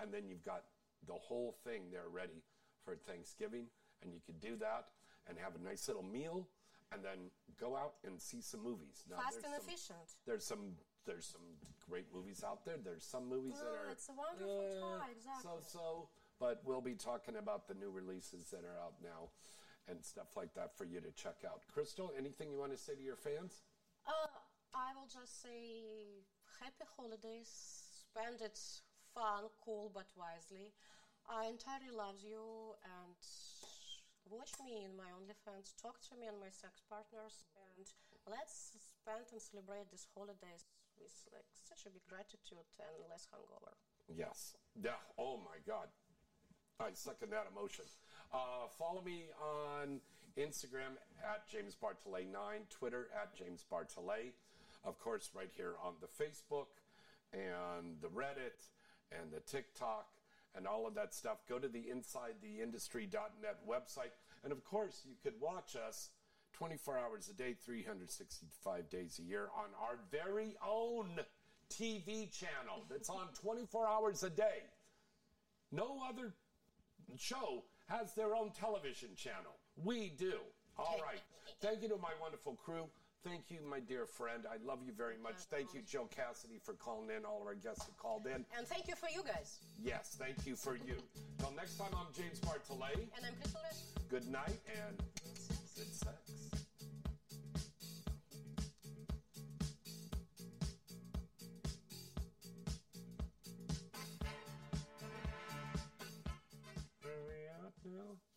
and then you've got the whole thing there ready for Thanksgiving, and you could do that and have a nice little meal, and then go out and see some movies. Now, Fast and some- efficient. There's some there's some great movies out there. There's some movies that Oh, are it's a wonderful eh, time, exactly. so so. But we'll be talking about the new releases that are out now and stuff like that for you to check out. Crystal, anything you want to say to your fans? Uh, I will just say happy holidays. Spend it fun, cool, but wisely. I entirely love you and watch me in my OnlyFans. Talk to me and my sex partners, and let's spend and celebrate these holidays with like such a big gratitude and less hangover. Yes. Yeah. Oh my God. I second that emotion. Uh, follow me on Instagram at James Bartholet 9, Twitter at James Bartholet. Of course, right here on the Facebook and the Reddit and the TikTok and all of that stuff. Go to the InsideTheIndustry.net website. And of course, you could watch us 24 hours a day, 365 days a year on our very own TV channel that's on 24 hours a day. No other show has their own television channel. We do. All right. Thank you to my wonderful crew. Thank you, my dear friend. I love you very much. Thank you, Jill Cassidy, for calling in. All of our guests have called in. And thank you for you guys. Yes, thank you for you. Till next time, I'm James Bartholet. And I'm Crystal Good night and good sex. you know?